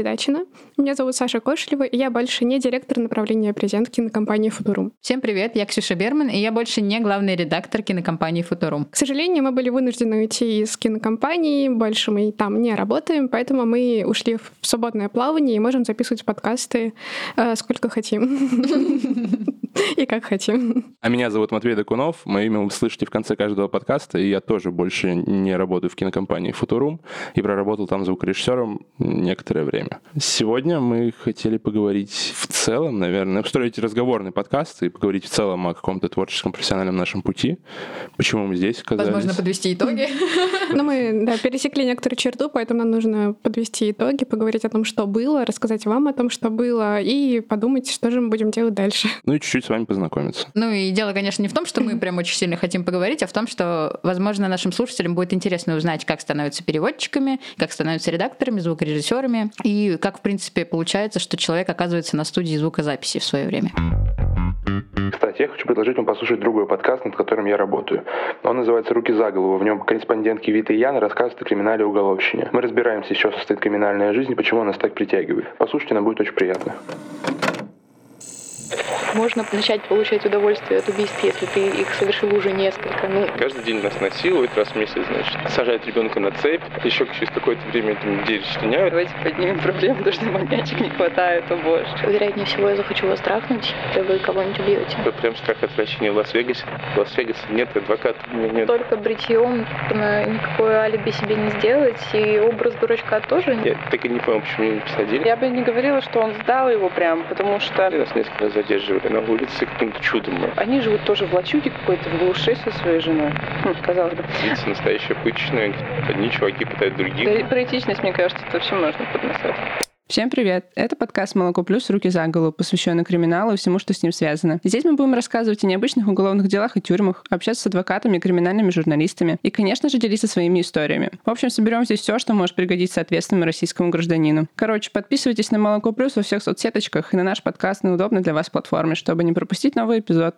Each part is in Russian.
«Отрядачина». Меня зовут Саша Кошелева, и я больше не директор направления презент кинокомпании «Футурум». Всем привет, я Ксюша Берман, и я больше не главный редактор кинокомпании «Футурум». К сожалению, мы были вынуждены уйти из кинокомпании, больше мы там не работаем, поэтому мы ушли в свободное плавание и можем записывать подкасты э, сколько хотим. И как хотим. А меня зовут Матвей Докунов. Мое имя вы слышите в конце каждого подкаста, и я тоже больше не работаю в кинокомпании «Футурум» и проработал там звукорежиссером некоторое время. Сегодня мы хотели поговорить в целом, наверное, устроить разговорный подкаст и поговорить в целом о каком-то творческом профессиональном нашем пути. Почему мы здесь оказались. Возможно, подвести итоги. Ну, мы, да, пересекли некоторую черту, поэтому нам нужно подвести итоги, поговорить о том, что было, рассказать вам о том, что было, и подумать, что же мы будем делать дальше. Ну и чуть-чуть вами познакомиться. Ну и дело, конечно, не в том, что мы прям очень сильно хотим поговорить, а в том, что, возможно, нашим слушателям будет интересно узнать, как становятся переводчиками, как становятся редакторами, звукорежиссерами, и как, в принципе, получается, что человек оказывается на студии звукозаписи в свое время. Кстати, я хочу предложить вам послушать другой подкаст, над которым я работаю. Он называется «Руки за голову». В нем корреспондентки Вита и Яна рассказывают о криминале и уголовщине. Мы разбираемся, из чего состоит криминальная жизнь и почему она нас так притягивает. Послушайте, нам будет очень приятно можно начать получать удовольствие от убийств, если ты их совершил уже несколько. Ну. Каждый день нас насилуют, раз в месяц, значит, сажают ребенка на цепь, еще через какое-то время там, людей расчленяют. Давайте поднимем проблему, потому что маньячек не хватает, о боже. Вероятнее всего, я захочу вас трахнуть, и вы кого-нибудь убьете. Это прям страх отвращения в Лас-Вегасе. В Лас-Вегасе нет адвоката, у меня нет. Только бритьем никакое алиби себе не сделать, и образ дурачка тоже. Я так и не понял, почему меня не посадили. Я бы не говорила, что он сдал его прям, потому что... Нас несколько раз задерживали на улице каким-то чудом. Они живут тоже в лачуге какой-то, в глуши со своей женой. Хм, казалось бы. Лица настоящая пычная. Одни чуваки пытают других. Да, про этичность, мне кажется, это все можно подносать. Всем привет! Это подкаст «Молоко плюс. Руки за голову», посвященный криминалу и всему, что с ним связано. Здесь мы будем рассказывать о необычных уголовных делах и тюрьмах, общаться с адвокатами и криминальными журналистами и, конечно же, делиться своими историями. В общем, соберем здесь все, что может пригодиться ответственному российскому гражданину. Короче, подписывайтесь на «Молоко плюс» во всех соцсеточках и на наш подкаст на удобной для вас платформе, чтобы не пропустить новый эпизод.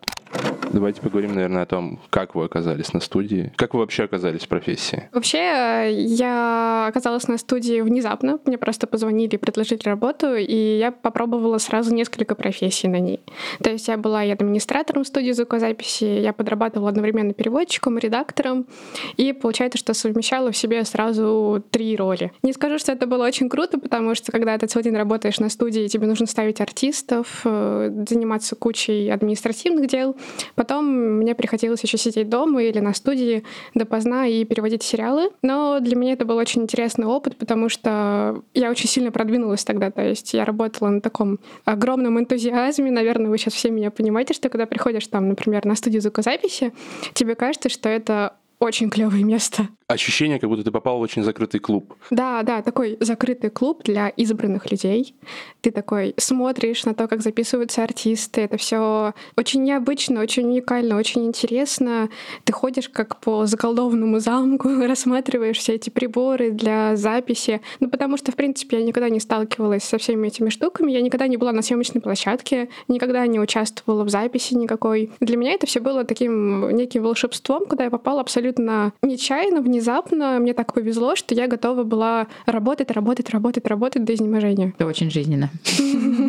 Давайте поговорим, наверное, о том, как вы оказались на студии. Как вы вообще оказались в профессии? Вообще, я оказалась на студии внезапно. Мне просто позвонили и предложили предложили работу, и я попробовала сразу несколько профессий на ней. То есть я была и администратором студии звукозаписи, я подрабатывала одновременно переводчиком, редактором, и получается, что совмещала в себе сразу три роли. Не скажу, что это было очень круто, потому что когда ты целый день работаешь на студии, тебе нужно ставить артистов, э, заниматься кучей административных дел. Потом мне приходилось еще сидеть дома или на студии допоздна и переводить сериалы. Но для меня это был очень интересный опыт, потому что я очень сильно продвинулась вернулась тогда. То есть я работала на таком огромном энтузиазме. Наверное, вы сейчас все меня понимаете, что когда приходишь там, например, на студию звукозаписи, тебе кажется, что это очень клевое место ощущение, как будто ты попал в очень закрытый клуб. Да, да, такой закрытый клуб для избранных людей. Ты такой смотришь на то, как записываются артисты. Это все очень необычно, очень уникально, очень интересно. Ты ходишь как по заколдованному замку, рассматриваешь все эти приборы для записи. Ну, потому что, в принципе, я никогда не сталкивалась со всеми этими штуками. Я никогда не была на съемочной площадке, никогда не участвовала в записи никакой. Для меня это все было таким неким волшебством, куда я попала абсолютно нечаянно, внезапно внезапно мне так повезло, что я готова была работать, работать, работать, работать до изнеможения. Это очень жизненно.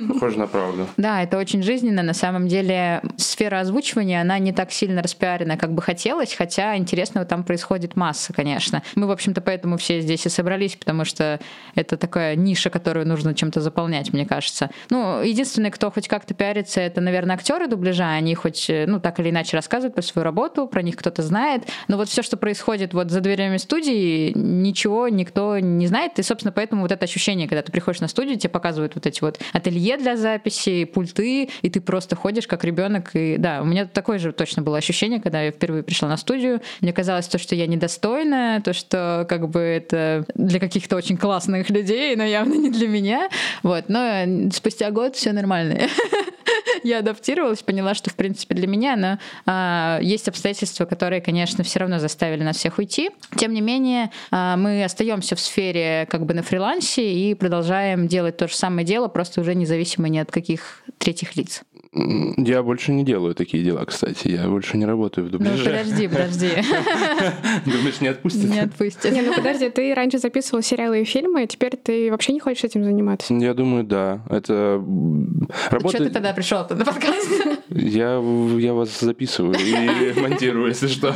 Похоже на правду. Да, это очень жизненно. На самом деле сфера озвучивания, она не так сильно распиарена, как бы хотелось, хотя интересного там происходит масса, конечно. Мы, в общем-то, поэтому все здесь и собрались, потому что это такая ниша, которую нужно чем-то заполнять, мне кажется. Ну, единственное, кто хоть как-то пиарится, это, наверное, актеры дубляжа. Они хоть, ну, так или иначе рассказывают про свою работу, про них кто-то знает. Но вот все, что происходит вот за дверями время студии ничего никто не знает. И, собственно, поэтому вот это ощущение, когда ты приходишь на студию, тебе показывают вот эти вот ателье для записи, пульты, и ты просто ходишь как ребенок. И да, у меня такое же точно было ощущение, когда я впервые пришла на студию. Мне казалось то, что я недостойна, то, что как бы это для каких-то очень классных людей, но явно не для меня. Вот. Но спустя год все нормально. я адаптировалась, поняла, что, в принципе, для меня но, а, есть обстоятельства, которые, конечно, все равно заставили нас всех уйти. Тем не менее, а, мы остаемся в сфере как бы на фрилансе и продолжаем делать то же самое дело, просто уже независимо ни от каких третьих лиц. Я больше не делаю такие дела, кстати. Я больше не работаю в Ну, дубляже. подожди, подожди. Думаешь, не отпустят? Не отпустят. Не, ну подожди, ты раньше записывал сериалы и фильмы, а теперь ты вообще не хочешь этим заниматься? Я думаю, да. Это м, Что работа... ты тогда пришел на подкаст? Я, я вас записываю и монтирую, если что.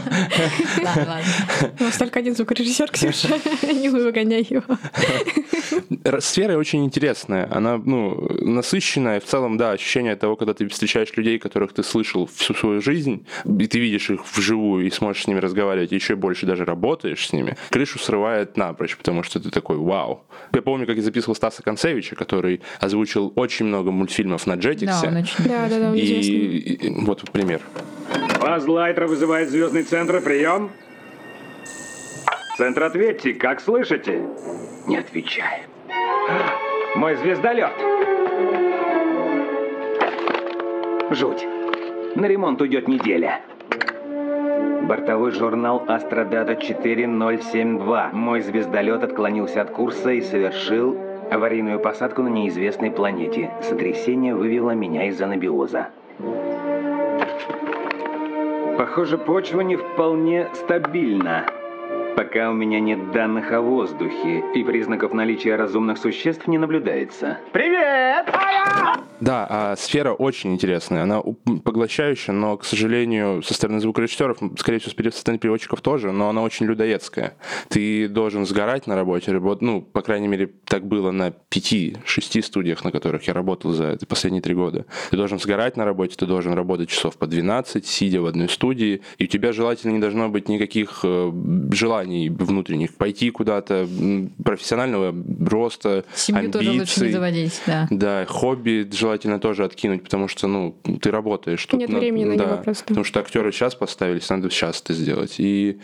Ладно, ладно. У нас только один звукорежиссер, Ксюша, не выгоняй его. Сфера очень интересная. Она, ну, насыщенная. В целом, да, ощущение того, когда ты встречаешь людей, которых ты слышал всю свою жизнь, и ты видишь их вживую и сможешь с ними разговаривать, и еще больше даже работаешь с ними, крышу срывает напрочь, потому что ты такой, вау. Я помню, как я записывал Стаса Концевича, который озвучил очень много мультфильмов на Да, Jetix. он очень Да, да, да, он и, известный. и- вот пример. Базлайтер вызывает звездный центр. Прием. Центр, ответьте, как слышите? Не отвечает. Мой звездолет. Жуть. На ремонт уйдет неделя. Бортовой журнал Астrodata 4072. Мой звездолет отклонился от курса и совершил аварийную посадку на неизвестной планете. Сотрясение вывело меня из анабиоза. Похоже, почва не вполне стабильна. Пока у меня нет данных о воздухе, и признаков наличия разумных существ не наблюдается. Привет! Да, а сфера очень интересная. Она поглощающая, но, к сожалению, со стороны звукорежиссеров, скорее всего, со стороны переводчиков тоже, но она очень людоедская. Ты должен сгорать на работе. работ- Ну, по крайней мере, так было на пяти-шести студиях, на которых я работал за последние три года. Ты должен сгорать на работе, ты должен работать часов по 12, сидя в одной студии, и у тебя желательно не должно быть никаких э, желаний внутренних. Пойти куда-то профессионального роста, Семью тоже лучше не амбиций. заводить, да. Да, хобби желательно тоже откинуть, потому что, ну, ты работаешь. Тут Нет на- времени на да, него просто. Потому что актеры сейчас поставились, надо сейчас это сделать. И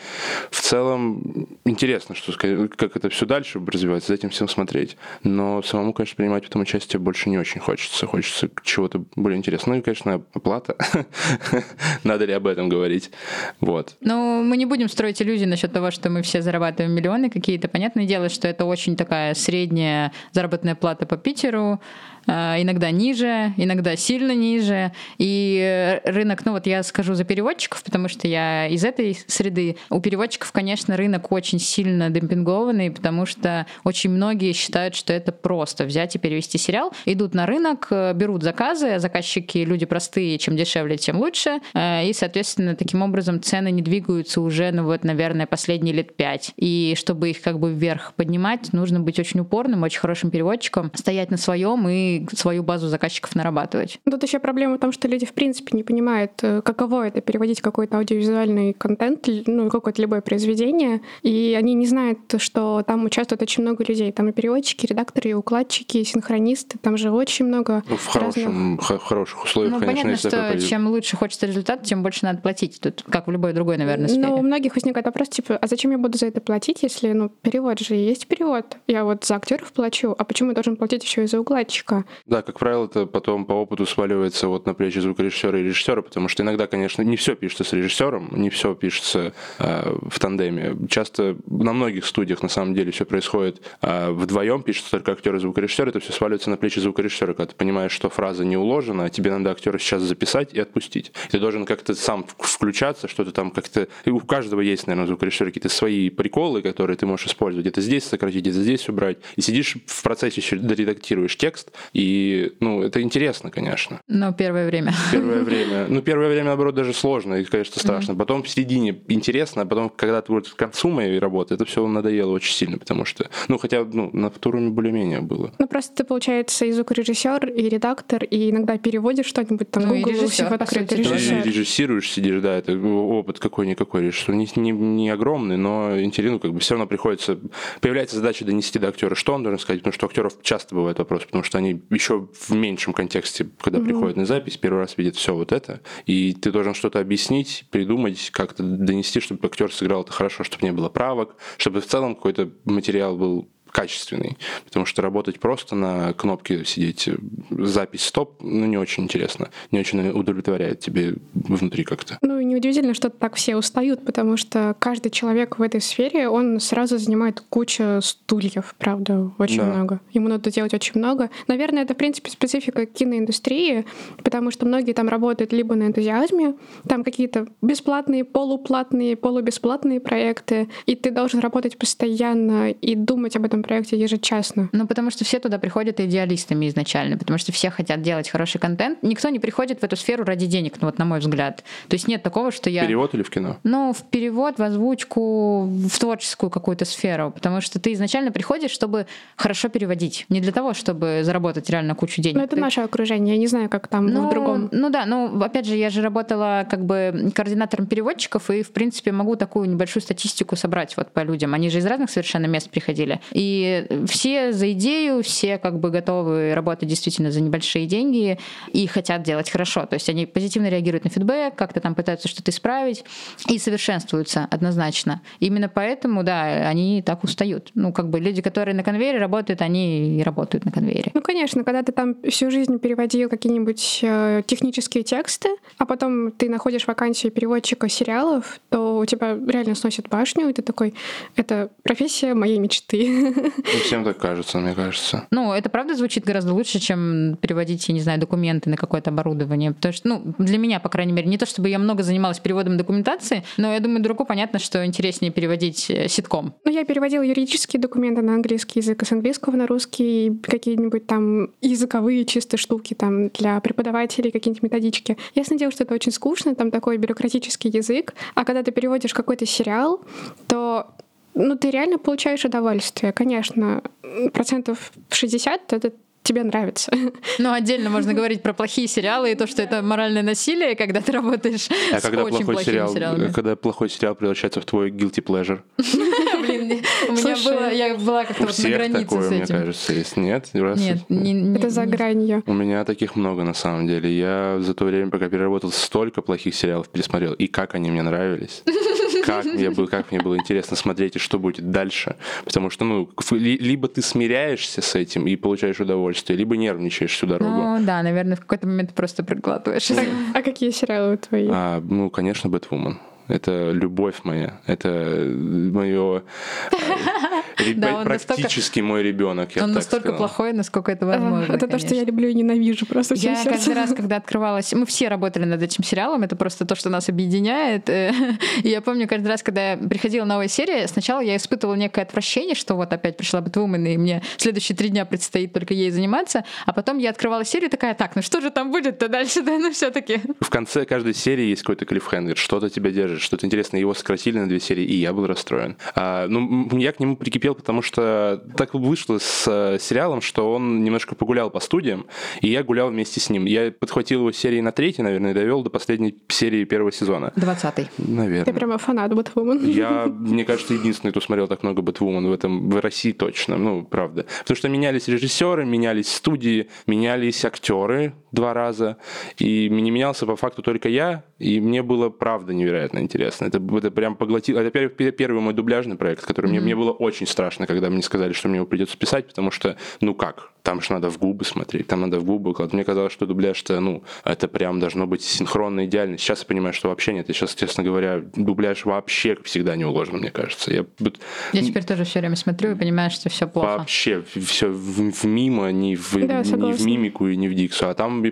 в целом интересно, что, как это все дальше развивается, за этим всем смотреть. Но самому, конечно, принимать в этом участие больше не очень хочется. Хочется чего-то более интересного. Ну и, конечно, оплата. Надо ли об этом говорить? Вот. Ну, мы не будем строить иллюзии насчет того, что мы все зарабатываем миллионы какие-то. Понятное дело, что это очень такая средняя заработная плата по Питеру, э, иногда ниже, иногда сильно ниже. И э, рынок, ну вот я скажу за переводчиков, потому что я из этой среды. У переводчиков, конечно, рынок очень сильно демпингованный, потому что очень многие считают, что это просто взять и перевести сериал. Идут на рынок, э, берут заказы, а заказчики люди простые, чем дешевле, тем лучше. И, соответственно, таким образом цены не двигаются уже, ну вот, наверное, последние лет пять. И чтобы их как бы вверх поднимать, нужно быть очень упорным, очень хорошим переводчиком, стоять на своем и свою базу заказчиков нарабатывать. Тут еще проблема в том, что люди в принципе не понимают, э, каково это переводить какой-то аудиовизуальный контент, ну, какое-то любое произведение, и они не знают, что там участвует очень много людей. Там и переводчики, и редакторы, и укладчики, и синхронисты, там же очень много Ну, в разных... хорошем, х- хороших условиях, Ну, конечно, понятно, что пойдет. чем лучше хочется результат, тем больше надо платить. Тут, как в любой другой, наверное, сфере. Но у многих возникает вопрос, типа, а зачем я буду за это платить, если, ну, перевод же есть перевод. Я вот за актеров плачу, а почему я должен платить еще и за укладчика? Да, как правило, это потом по опыту сваливается вот на плечи звукорежиссера и режиссера, потому что иногда, конечно, не все пишется с режиссером, не все пишется э, в тандеме. Часто на многих студиях на самом деле все происходит э, вдвоем, пишется только актер и звукорежиссер, это все сваливается на плечи звукорежиссера, когда ты понимаешь, что фраза не уложена, а тебе надо актера сейчас записать и отпустить. Ты должен как-то сам включаться, что-то там как-то... И у каждого есть, наверное, у звукорежиссера какие-то свои приколы, которые ты можешь использовать. Это здесь сократить, это здесь убрать. И сидишь в процессе еще доредактируешь текст, и, ну, это интересно, конечно. Но первое время. Первое время. Ну, первое время, наоборот, даже сложно и, конечно, страшно. Потом в середине интересно, а потом, когда ты вот к концу моей работы, это все надоело очень сильно, потому что, ну, хотя, ну, на втором более-менее было. Ну, просто ты, получается, и звукорежиссер, и редактор, и иногда переводишь что-нибудь, там, Ну, и Google режиссер, всего по открыт, сути, Ты тоже. режиссер. режиссируешь, сидишь, да, это опыт какой-никакой режиссер. Не, не, не огромный, но интересно, ну, как бы все равно приходится... Появляется задача донести до актера, что он должен сказать, потому что у актеров часто бывает вопрос, потому что они еще в меньшем контексте, когда приходят на запись, первый раз видят все вот это, и ты должен что-то объяснить, придумать, как-то донести, чтобы актер сыграл это хорошо, чтобы не было правок, чтобы в целом какой-то материал был качественный. Потому что работать просто на кнопке сидеть, запись стоп, ну, не очень интересно. Не очень удовлетворяет тебе внутри как-то. Ну, и неудивительно, что так все устают, потому что каждый человек в этой сфере, он сразу занимает кучу стульев, правда, очень да. много. Ему надо делать очень много. Наверное, это, в принципе, специфика киноиндустрии, потому что многие там работают либо на энтузиазме, там какие-то бесплатные, полуплатные, полубесплатные проекты, и ты должен работать постоянно и думать об этом проекте ежечасно. Ну, потому что все туда приходят идеалистами изначально, потому что все хотят делать хороший контент. Никто не приходит в эту сферу ради денег, ну вот на мой взгляд. То есть нет такого, что я... Перевод или в кино? Ну, в перевод, в озвучку, в творческую какую-то сферу, потому что ты изначально приходишь, чтобы хорошо переводить. Не для того, чтобы заработать реально кучу денег. Ну, это ты... наше окружение, я не знаю, как там ну, в другом. Ну да, ну, опять же, я же работала как бы координатором переводчиков, и, в принципе, могу такую небольшую статистику собрать вот по людям. Они же из разных совершенно мест приходили. И все за идею, все как бы готовы работать действительно за небольшие деньги и хотят делать хорошо. То есть они позитивно реагируют на фидбэк, как-то там пытаются что-то исправить и совершенствуются однозначно. Именно поэтому, да, они так устают. Ну, как бы люди, которые на конвейере работают, они и работают на конвейере. Ну, конечно, когда ты там всю жизнь переводил какие-нибудь э, технические тексты, а потом ты находишь вакансию переводчика сериалов, то у тебя реально сносит башню, и ты такой, это профессия моей мечты. Ну, всем так кажется, мне кажется. Ну, это правда звучит гораздо лучше, чем переводить, я не знаю, документы на какое-то оборудование. Потому что, ну, для меня, по крайней мере, не то чтобы я много занималась переводом документации, но я думаю, дураку понятно, что интереснее переводить э, ситком. Ну, я переводила юридические документы на английский язык, а с английского на русский какие-нибудь там языковые чистые штуки там для преподавателей, какие-нибудь методички. Ясно дело, что это очень скучно, там такой бюрократический язык, а когда ты переводишь какой-то сериал, то ну, ты реально получаешь удовольствие, конечно. Процентов 60 — это тебе нравится. Ну, отдельно можно говорить про плохие сериалы и то, что это моральное насилие, когда ты работаешь а с когда очень плохой сериал, сериалами. Когда плохой сериал превращается в твой guilty pleasure. Блин, у меня было, я была как-то вот на границе с этим. мне кажется, есть. Нет? Нет, это за гранью. У меня таких много, на самом деле. Я за то время, пока переработал, столько плохих сериалов пересмотрел, и как они мне нравились как мне было, как мне было интересно смотреть и что будет дальше. Потому что, ну, либо ты смиряешься с этим и получаешь удовольствие, либо нервничаешь всю дорогу. Ну, да, наверное, в какой-то момент просто проглатываешь. А какие сериалы твои? А, ну, конечно, Бэтвумен. Это любовь моя. Это мое да, практически настолько, мой ребенок. Он настолько плохой, насколько это возможно. Это то, что я люблю и ненавижу просто. Я каждый раз, когда открывалась, мы все работали над этим сериалом, это просто то, что нас объединяет. И я помню каждый раз, когда приходила новая серия, сначала я испытывала некое отвращение, что вот опять пришла Бэтвумен, и мне следующие три дня предстоит только ей заниматься, а потом я открывала серию такая, так, ну что же там будет-то дальше, да, ну все-таки. В конце каждой серии есть какой-то клиффхенгер, что-то тебя держит, что-то интересное. Его сократили на две серии, и я был расстроен. А, ну, я к нему прикипел, потому что так вышло с э, сериалом, что он немножко погулял по студиям, и я гулял вместе с ним. Я подхватил его серии на третьей, наверное, и довел до последней серии первого сезона. Двадцатый. Наверное. Ты прямо фанат Бэтвумен. Я, мне кажется, единственный, кто смотрел так много Бэтвумен в этом, в России точно, ну, правда. Потому что менялись режиссеры, менялись студии, менялись актеры два раза, и не менялся по факту только я, и мне было правда невероятно интересно. Это, это прям поглотило. Это первый, первый мой дубляжный проект, который mm-hmm. мне, мне было очень страшно, когда мне сказали, что мне его придется писать, потому что, ну как, там же надо в губы смотреть, там надо в губы кладать. Мне казалось, что дубляж-то, ну, это прям должно быть синхронно идеально. Сейчас я понимаю, что вообще нет. И сейчас, честно говоря, дубляж вообще всегда не уложен, мне кажется. Я, я теперь тоже все время смотрю и понимаю, что все плохо. Вообще, все в, в мимо, не в, да, не в мимику и не в диксу. А там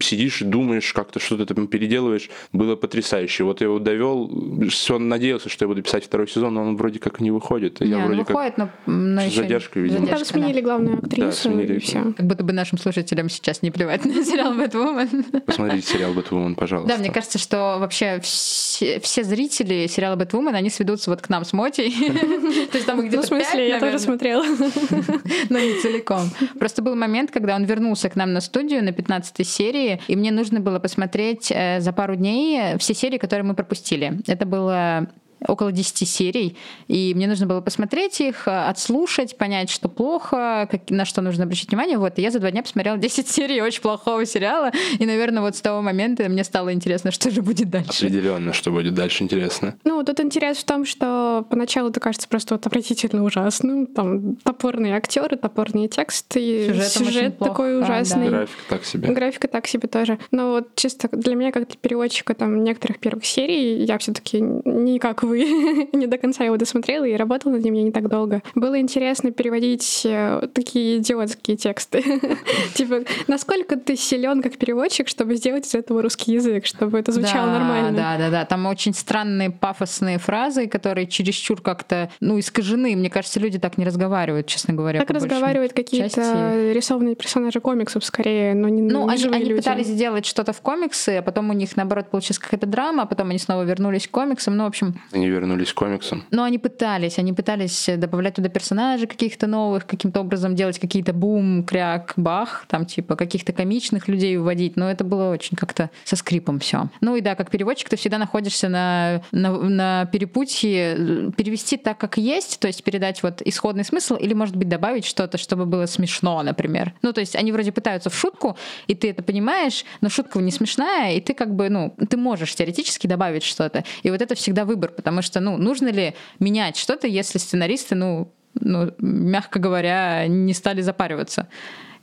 сидишь думаешь, как-то что-то там переделываешь. Было потрясающе. Вот я его довел, все надеялся, что я буду писать второй сезон, но он вроде как не выходит. Не, я вроде выходит, как... но, но еще задержка, видимо. Задержка, там сменили да. главную актрису. Да, сменили все. Как будто бы нашим слушателям сейчас не плевать на сериал Бэтвумен. Посмотрите сериал Бэтвумен, пожалуйста. Да, мне кажется, что вообще все, все зрители сериала Бэтвумен, они сведутся вот к нам с Мотей. То есть там где-то Ну, в смысле, я тоже смотрела. Но не целиком. Просто был момент, когда он вернулся к нам на студию на 15 серии, и мне нужно было посмотреть э, за пару дней все серии, которые мы пропустили. Это было около 10 серий, и мне нужно было посмотреть их, отслушать, понять, что плохо, как, на что нужно обращать внимание. Вот, и я за два дня посмотрела 10 серий очень плохого сериала, и, наверное, вот с того момента мне стало интересно, что же будет дальше. Определенно, что будет дальше интересно. Ну, тут интерес в том, что поначалу это кажется просто вот отвратительно ужасным. Там топорные актеры, топорные тексты, Сюжетом сюжет такой плохо, ужасный. да. Графика так себе. Графика так себе тоже. Но вот чисто для меня, как для переводчика там некоторых первых серий, я все таки не как вы, не до конца его досмотрела и работала над ним я не так долго. Было интересно переводить э, такие идиотские тексты. Типа, насколько ты силен как переводчик, чтобы сделать из этого русский язык, чтобы это звучало да, нормально. Да, да, да. Там очень странные пафосные фразы, которые чересчур как-то, ну, искажены. Мне кажется, люди так не разговаривают, честно говоря. Так разговаривают какие-то части. рисованные персонажи комиксов скорее, но не, Ну, не они, живые они люди. пытались сделать что-то в комиксы, а потом у них, наоборот, получилась какая-то драма, а потом они снова вернулись к комиксам. Ну, в общем, Они вернулись к комиксам. но они пытались, они пытались добавлять туда персонажей каких-то новых, каким-то образом делать какие-то бум, кряк, бах, там типа каких-то комичных людей вводить, но это было очень как-то со скрипом все. Ну и да, как переводчик ты всегда находишься на, на, на перепутье э, перевести так, как есть, то есть передать вот исходный смысл или, может быть, добавить что-то, чтобы было смешно, например. Ну, то есть они вроде пытаются в шутку, и ты это понимаешь, но шутка не смешная, и ты как бы, ну, ты можешь теоретически добавить что-то. И вот это всегда выбор, потому что, ну, нужно ли менять что-то, если сценаристы, ну, ну, мягко говоря, не стали запариваться.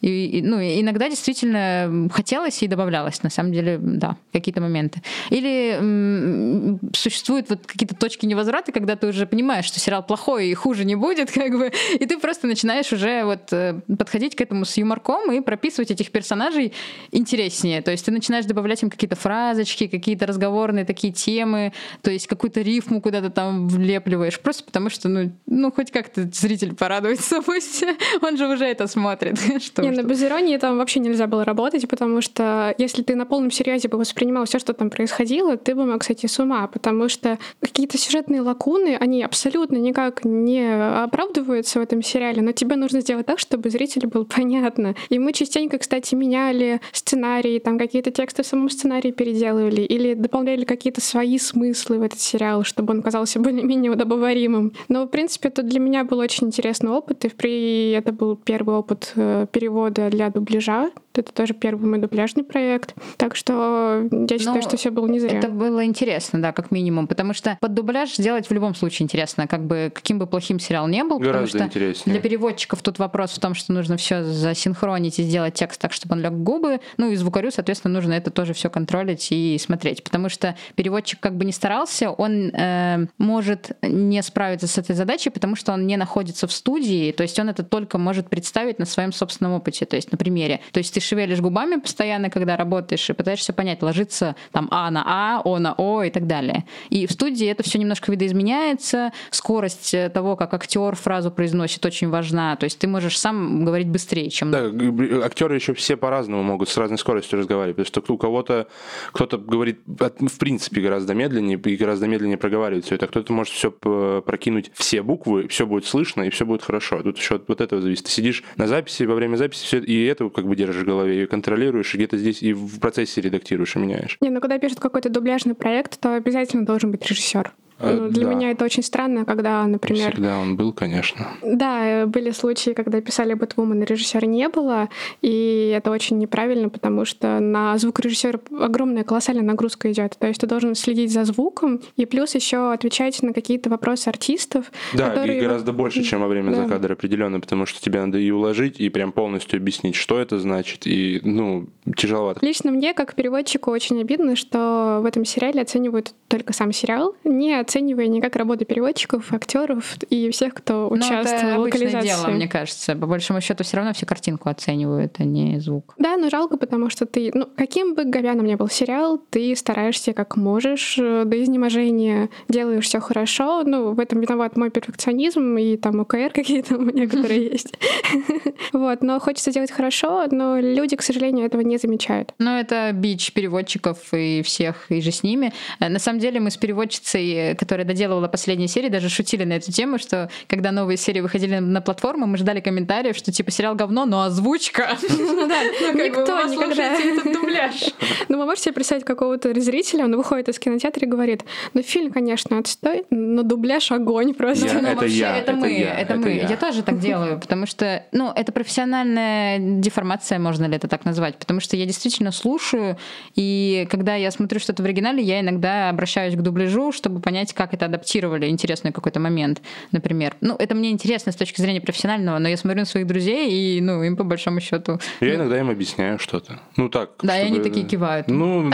И, и, ну, иногда действительно хотелось и добавлялось, на самом деле, да, какие-то моменты. Или м, существуют вот какие-то точки невозврата, когда ты уже понимаешь, что сериал плохой и хуже не будет, как бы, и ты просто начинаешь уже вот э, подходить к этому с юморком и прописывать этих персонажей интереснее. То есть ты начинаешь добавлять им какие-то фразочки, какие-то разговорные такие темы, то есть какую-то рифму куда-то там влепливаешь, просто потому что, ну, ну хоть как-то зритель порадуется, пусть он же уже это смотрит. Что Не, уж на тут. без иронии там вообще нельзя было работать, потому что если ты на полном серьезе бы воспринимал все, что там происходило, ты бы мог сойти с ума, потому что какие-то сюжетные лакуны, они абсолютно никак не оправдываются в этом сериале, но тебе нужно сделать так, чтобы зрителю было понятно. И мы частенько, кстати, меняли сценарии, там какие-то тексты в самом сценарии переделывали или дополняли какие-то свои смыслы в этот сериал, чтобы он казался более-менее удобоваримым. Но, в принципе, это для меня был очень интересный опыт, и при... это был первый опыт э, перевода для дубляжа. Это тоже первый мой дубляжный проект. Так что я считаю, Ну, что все было не зря. Это было интересно, да, как минимум, потому что под дубляж сделать в любом случае интересно, как бы каким бы плохим сериал не был, потому Гораздо что интереснее. для переводчиков тут вопрос в том, что нужно все засинхронить и сделать текст так, чтобы он лег в губы, ну и звукарю, соответственно, нужно это тоже все контролить и смотреть, потому что переводчик как бы не старался, он э, может не справиться с этой задачей, потому что он не находится в студии, то есть он это только может представить на своем собственном опыте, то есть на примере. То есть ты шевелишь губами постоянно, когда работаешь, и пытаешься понять, ложится там А на А, О на О и так далее. И в студии это все немножко видоизменяется, скорость э, того, как актер фразу произносит, очень важна. То есть ты можешь сам говорить быстрее, чем Да, г- актеры еще все по-разному могут с разной скоростью разговаривать. Потому что у кого-то кто-то говорит в принципе гораздо медленнее и гораздо медленнее проговаривает все это. Кто-то может все прокинуть все буквы, все будет слышно и все будет хорошо. Тут еще от вот этого зависит. Ты сидишь на записи, во время записи все и это как бы держишь в голове, и контролируешь, и где-то здесь и в процессе редактируешь и меняешь. Не, ну когда пишут какой-то дубляжный проект, то обязательно должен быть режиссер. А, Ну, Для да. меня это очень странно, когда, например, Всегда он был, конечно. Да, э, были случаи, когда писали Бэтвумен, режиссера не было, и это очень неправильно, потому что на звукорежиссера огромная колоссальная нагрузка идет. То есть ты должен следить за звуком и плюс еще отвечать на какие-то вопросы артистов. Да, которые- и гораздо больше, чем во время Да. закадра определенно, потому что тебе надо и уложить, и прям полностью объяснить, что это значит, и, ну, тяжеловато. Лично мне, как переводчику, очень обидно, что в этом сериале оценивают только сам сериал, не оценивая никак работу переводчиков, актеров и всех, кто Ну, участвовал это в локализации. дело, мне кажется. По большому счету все равно все картинку оценивают, а не звук. Да, но жалко, потому что ты, ну, каким бы говяным ни был сериал, ты стараешься как можешь, э, до изнеможения делаешь все хорошо. Ну, в этом виноват мой перфекционизм и там ОКР какие-то у некоторые есть. Вот, но хочется делать хорошо, но люди, к сожалению, этого не замечают. Ну, это бич переводчиков и всех, и же с ними. Э, На самом деле мы с переводчицей которая доделывала последние серии, даже шутили на эту тему, что когда новые серии выходили на платформу, мы ждали комментариев, что типа сериал говно, но озвучка. Ну да, никто никогда. этот дубляж. Ну, вы можете себе представить какого-то зрителя, он выходит из кинотеатра и говорит, ну, фильм, конечно, отстой, но дубляж огонь просто. Ну, это вообще, я, это мы, это мы. я. Я тоже так делаю, потому что, ну, это профессиональная деформация, можно ли это так назвать, потому что я действительно слушаю, и когда я смотрю что-то в оригинале, я иногда обращаюсь к дубляжу, чтобы понять, как это адаптировали, интересный какой-то момент, например. Ну, это мне интересно с точки зрения профессионального, но я смотрю на своих друзей, и, ну, им по большому счету... Я иногда им объясняю что-то. Ну так. Да, и они чтобы- такие кивают. Ну, ну,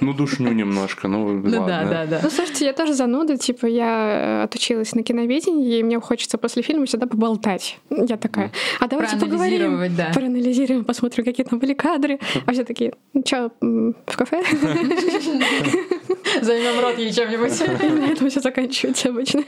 ну, душню немножко, ну, Ну ладно. да, да, да. Ну, слушайте, я тоже зануда, типа, я э, отучилась на киноведении, и мне хочется после фильма сюда поболтать. Я такая, а давайте поговорим, да. проанализируем, посмотрим, какие там были кадры. А все такие, ну что, в кафе? Займем рот ей чем-нибудь. И на этом все заканчивается обычно.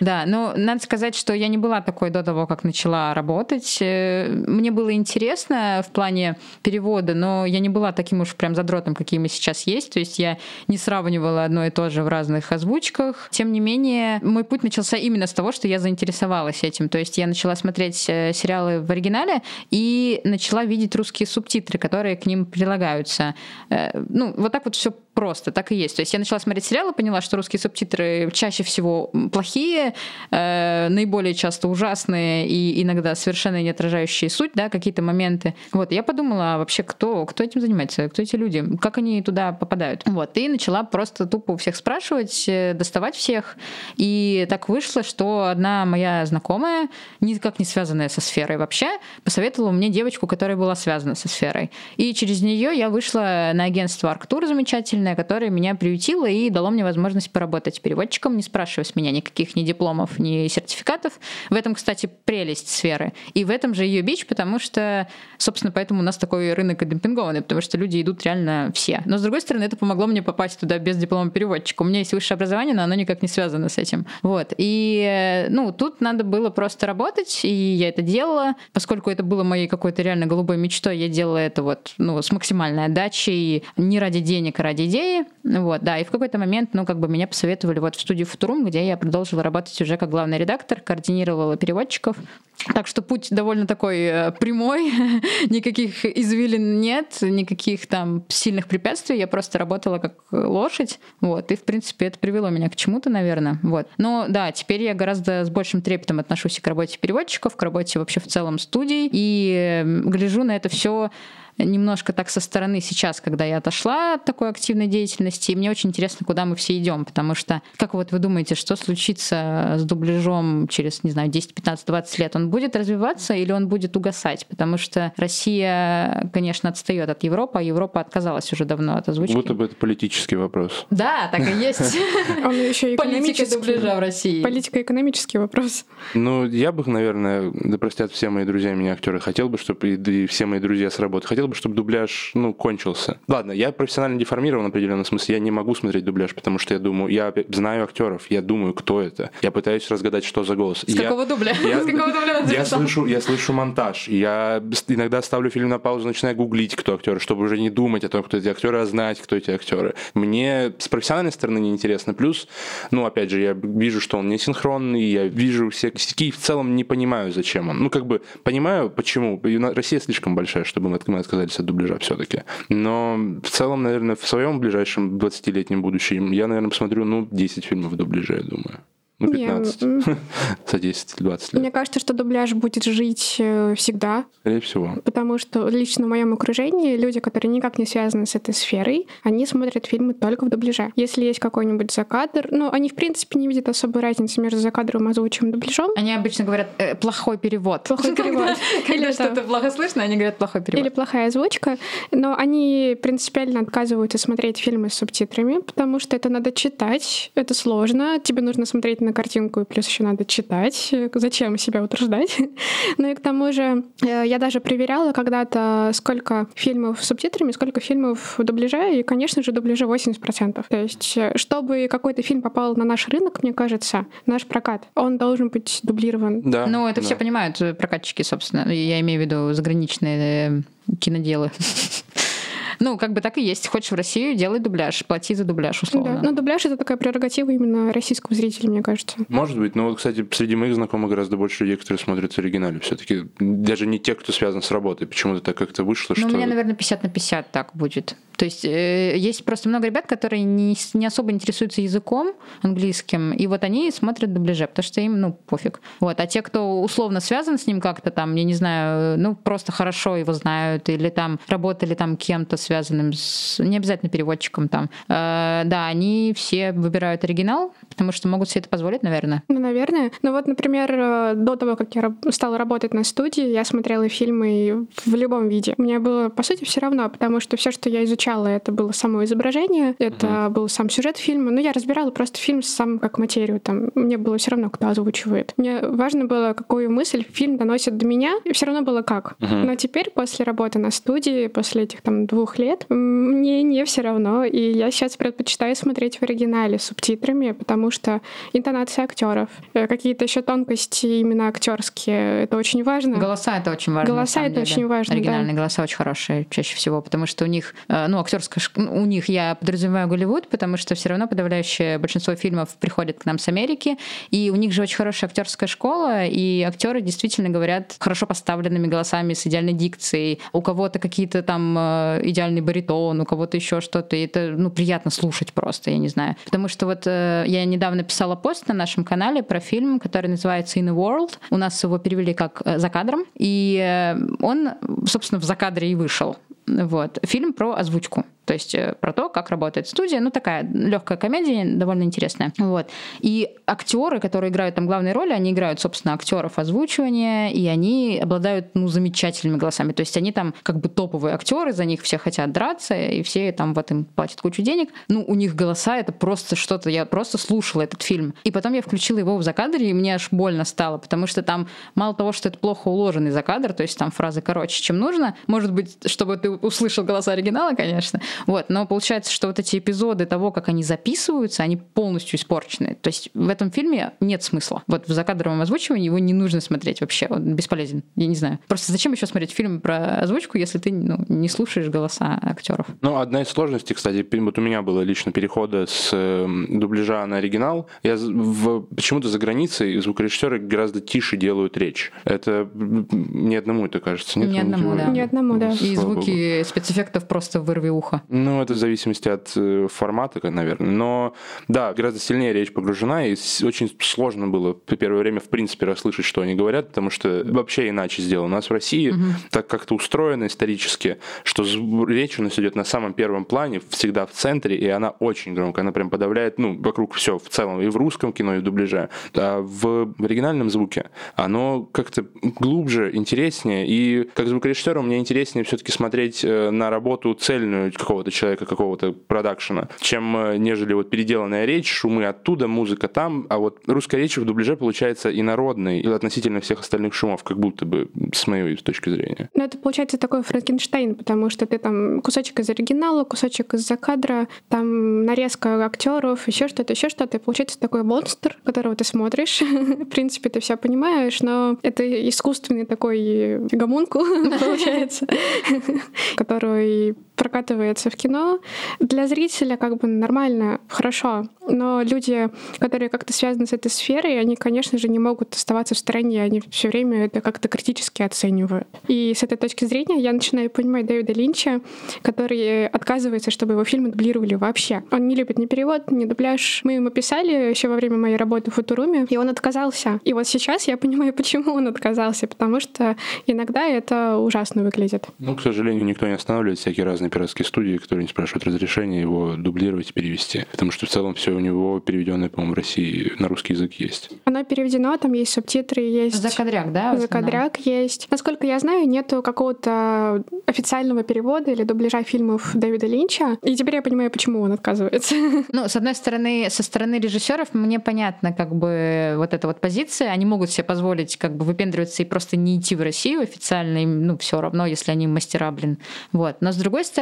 Да, ну, надо сказать, что я не была такой до того, как начала работать. Э, Мне было интересно в плане перевода, но я не была таким уж прям задротом, какие мы сейчас есть. То есть я не сравнивала одно и то же в разных озвучках. Тем не менее, мой путь начался именно с того, что я заинтересовалась этим. То есть я начала смотреть э, сериалы в оригинале и начала видеть русские субтитры, которые к ним прилагаются. Э, Ну, вот так вот все просто, так и есть. То есть я начала смотреть сериалы, поняла, что русские субтитры чаще всего плохие, э, наиболее часто ужасные и иногда совершенно не отражающие суть, да, какие-то моменты. Вот, я подумала, а вообще, кто, кто этим занимается, кто эти люди, как они туда попадают. Вот, и начала просто тупо у всех спрашивать, э, доставать всех. И так вышло, что одна моя знакомая, никак не связанная со сферой вообще, посоветовала мне девочку, которая была связана со сферой. И через нее я вышла на агентство Арктур замечательное, которое меня приютило и дало мне возможность поработать переводчиком, не спрашивая с меня никаких ни дипломов, ни сертификатов. В этом, кстати, прелесть сферы. И в этом же ее бич, потому что, собственно, поэтому у нас такой рынок и демпингованный, потому что люди идут реально все. Но, с другой стороны, это помогло мне попасть туда без диплома переводчика. У меня есть высшее образование, но оно никак не связано с этим. Вот. И, э, ну, тут надо было просто работать, и я это делала. Поскольку это было моей какой-то реально голубой мечтой, я делала это вот, ну, с максимальной отдачей, не ради денег, а ради идеи. Вот, да. И в какой-то момент, ну, как бы меня посоветовали вот в студию Футурум, где я продолжила работать уже как главный редактор, координировала переводчиков. Так что путь довольно такой э, прямой, никаких извилин нет, никаких там сильных препятствий, я просто работала как лошадь, вот, и, в принципе, это привело меня к чему-то, наверное, вот. Но, да, теперь я гораздо с большим трепетом отношусь и к работе переводчиков, к работе вообще в целом студий, и э, гляжу на это все немножко так со стороны сейчас, когда я отошла от такой активной деятельности, и мне очень интересно, куда мы все идем, потому что, как вот вы думаете, что случится с дубляжом через, не знаю, 10, 15, 20 лет? Он будет развиваться или он будет угасать? Потому что Россия, конечно, отстает от Европы, а Европа отказалась уже давно от озвучки. Будто бы это политический вопрос. Да, так и есть. Он еще Политика дубляжа в. России. Политико-экономический вопрос. Ну, я бы, наверное, да простят все мои друзья меня актеры, хотел бы, чтобы и, все мои друзья с работы, хотел бы, чтобы дубляж, ну, кончился. Ладно, я профессионально деформирован в определенном смысле, я не могу смотреть дубляж, потому что я думаю, я знаю актеров, я думаю, кто это, я пытаюсь разгадать, что за голос. С Я- какого дубля? я- С какого дубля Я записал? слышу, я слышу монтаж. Я иногда ставлю фильм на паузу, начинаю гуглить, кто актеры, чтобы уже не думать о том, кто эти актеры, а знать, кто эти актеры. Мне с профессиональной стороны неинтересно. Плюс, ну, опять же, я вижу, что он не синхронный, я вижу все косяки и в целом не понимаю, зачем он. Ну, как бы понимаю, почему. Россия слишком большая, чтобы мы мы отказались от дубляжа все-таки. Но в целом, наверное, в своем ближайшем 20-летнем будущем я, наверное, посмотрю, ну, 10 фильмов в я думаю. Ну, Не, 15 м, за 10-20 лет. Мне кажется, что дубляж будет жить э, всегда, Скорее всего. потому что лично в моем окружении люди, которые никак не связаны с этой сферой, они смотрят фильмы только в дубляже. Если есть какой-нибудь закадр, ну, они, в принципе, не видят особой разницы между закадровым озвучиваем и дубляжом. Они обычно говорят «э, плохой перевод. Плохой перевод. Когда Или что-то плохо слышно, они говорят плохой Или перевод. плохая озвучка, но они принципиально отказываются смотреть фильмы с субтитрами, потому что это надо читать, это сложно, тебе нужно смотреть на картинку, и плюс еще надо читать. Зачем себя утруждать? Ну и к тому же э, я даже проверяла когда-то, сколько фильмов с субтитрами, сколько фильмов в дубляже, и, конечно же, дубляже 80%. То есть, э, чтобы какой-то фильм попал на наш рынок, мне кажется, наш прокат, он должен быть дублирован. Да. Ну, это да. все понимают прокатчики, собственно. Я имею в виду заграничные э, киноделы. Ну, как бы так и есть. Хочешь в Россию, делай дубляж, плати за дубляж, условно. Да. Но дубляж — это такая прерогатива именно российского зрителя, мне кажется. Может быть, но вот, кстати, среди моих знакомых гораздо больше людей, которые смотрят в оригинале все-таки. Даже не те, кто связан с работой. Почему-то так как-то вышло, Ну, что... у меня, наверное, 50 на 50 так будет. То есть э, есть просто много ребят, которые не, не особо интересуются языком английским, и вот они смотрят дубляже, потому что им, ну, пофиг. Вот. А те, кто условно связан с ним как-то там, я не знаю, ну, просто хорошо его знают, или там работали там кем-то связанным с... Не обязательно переводчиком там. Э, да, они все выбирают оригинал, потому что могут себе это позволить, наверное. Ну, наверное. Ну вот, например, э, до того, как я стала работать на студии, я смотрела фильмы в любом виде. Мне было, по сути, все равно, потому что все, что я изучала, это было само изображение, это был сам сюжет фильма. Но я разбирала просто фильм сам как материю. Там мне было все равно, кто озвучивает. Мне важно было, какую мысль фильм доносит до меня, и все равно было как. Но теперь, после работы на студии, после этих там двух лет, мне не все равно. И я сейчас предпочитаю смотреть в оригинале с субтитрами, потому что интонация актеров, э, какие-то еще тонкости именно актерские, это очень важно. Голоса это очень важно. Голоса это деле. очень важно, да. Оригинальные голоса очень хорошие чаще всего, потому что у них, э, ну, актерская, ну, у них я подразумеваю Голливуд, потому что все равно подавляющее большинство фильмов приходит к нам с Америки, и у них же очень хорошая актерская школа, и актеры действительно говорят хорошо поставленными голосами с идеальной дикцией. У кого-то какие-то там э, идеальный баритон, у кого-то еще что-то. И это, ну, приятно слушать просто, я не знаю. Потому что вот э, я недавно писала пост на нашем канале про фильм, который называется In a World. У нас его перевели как э, «За кадром». И э, он, собственно, в «За кадре» и вышел. Вот. Фильм про озвучку. То есть э, про то, как работает студия. Ну, такая легкая комедия, довольно интересная. Вот. И актеры, которые играют там главные роли, они играют, собственно, актеров озвучивания, и они обладают, ну, замечательными голосами. То есть они там как бы топовые актеры, за них все хотят драться, и все там вот им платят кучу денег. Ну, у них голоса это просто что-то. Я просто слушала этот фильм. И потом я включила его в закадре, и мне аж больно стало, потому что там мало того, что это плохо уложенный закадр, то есть там фразы короче, чем нужно. Может быть, чтобы ты услышал голоса оригинала, конечно. Вот, но получается, что вот эти эпизоды того, как они записываются, они полностью испорчены. То есть в этом фильме нет смысла. Вот в закадровом озвучивании его не нужно смотреть вообще. Он бесполезен. Я не знаю. Просто зачем еще смотреть фильм про озвучку, если ты ну, не слушаешь голоса актеров? Ну, одна из сложностей, кстати, вот у меня было лично перехода с э, дубляжа на оригинал. Я в, почему-то за границей звукорежиссеры гораздо тише делают речь. Это не одному это кажется. Нет, Ни одному, да. Ни одному, да. И Слава звуки спецэффектов просто вырви ухо. Ну, это в зависимости от э, формата, наверное. Но да, гораздо сильнее речь погружена, и очень сложно было по первое время, в принципе, расслышать, что они говорят, потому что вообще иначе сделано. У нас в России так как-то устроено исторически, что речь у нас идет на самом первом плане, всегда в центре, и она очень громкая, она прям подавляет, ну, вокруг все в целом, и в русском кино, и в дубляже. А в, в оригинальном звуке оно как-то глубже, интереснее, и как звукорежиссеру мне интереснее все-таки смотреть э, на работу цельную какого-то человека, какого-то продакшена, чем э, нежели вот переделанная речь, шумы оттуда, музыка там, а вот русская речь в дубляже получается инородной относительно всех остальных шумов, как будто бы, с моей точки зрения. Ну, это получается такой Франкенштейн, потому что ты там кусочек из оригинала, кусочек из закадра, там нарезка актеров, еще что-то, еще что-то. И получается такой монстр, которого ты смотришь. В принципе, ты все понимаешь, но это искусственный такой гомункул, получается, который прокатывается в кино. Для зрителя как бы нормально, хорошо, но люди, которые как-то связаны с этой сферой, они, конечно же, не могут оставаться в стороне, они все время это как-то критически оценивают. И с этой точки зрения я начинаю понимать Дэвида Линча, который отказывается, чтобы его фильмы дублировали вообще. Он не любит ни перевод, ни дубляж. Мы ему писали еще во время моей работы в Футуруме, и он отказался. И вот сейчас я понимаю, почему он отказался, потому что иногда это ужасно выглядит. Ну, к сожалению, никто не останавливает всякие разные пиратские студии, которые не спрашивают разрешения его дублировать и перевести. Потому что в целом все у него переведенное, по-моему, в России на русский язык есть. Оно переведено, там есть субтитры, есть... Закадряк, да? основном? Закадряк есть. Насколько я знаю, нету какого-то официального перевода или дубляжа фильмов Дэвида Линча. И теперь я понимаю, почему он отказывается. Ну, с одной стороны, со стороны режиссеров мне понятно, как бы вот эта вот позиция. Они могут себе позволить как бы выпендриваться и просто не идти в Россию официально, им, ну, все равно, если они мастера, блин. Вот. Но с другой стороны,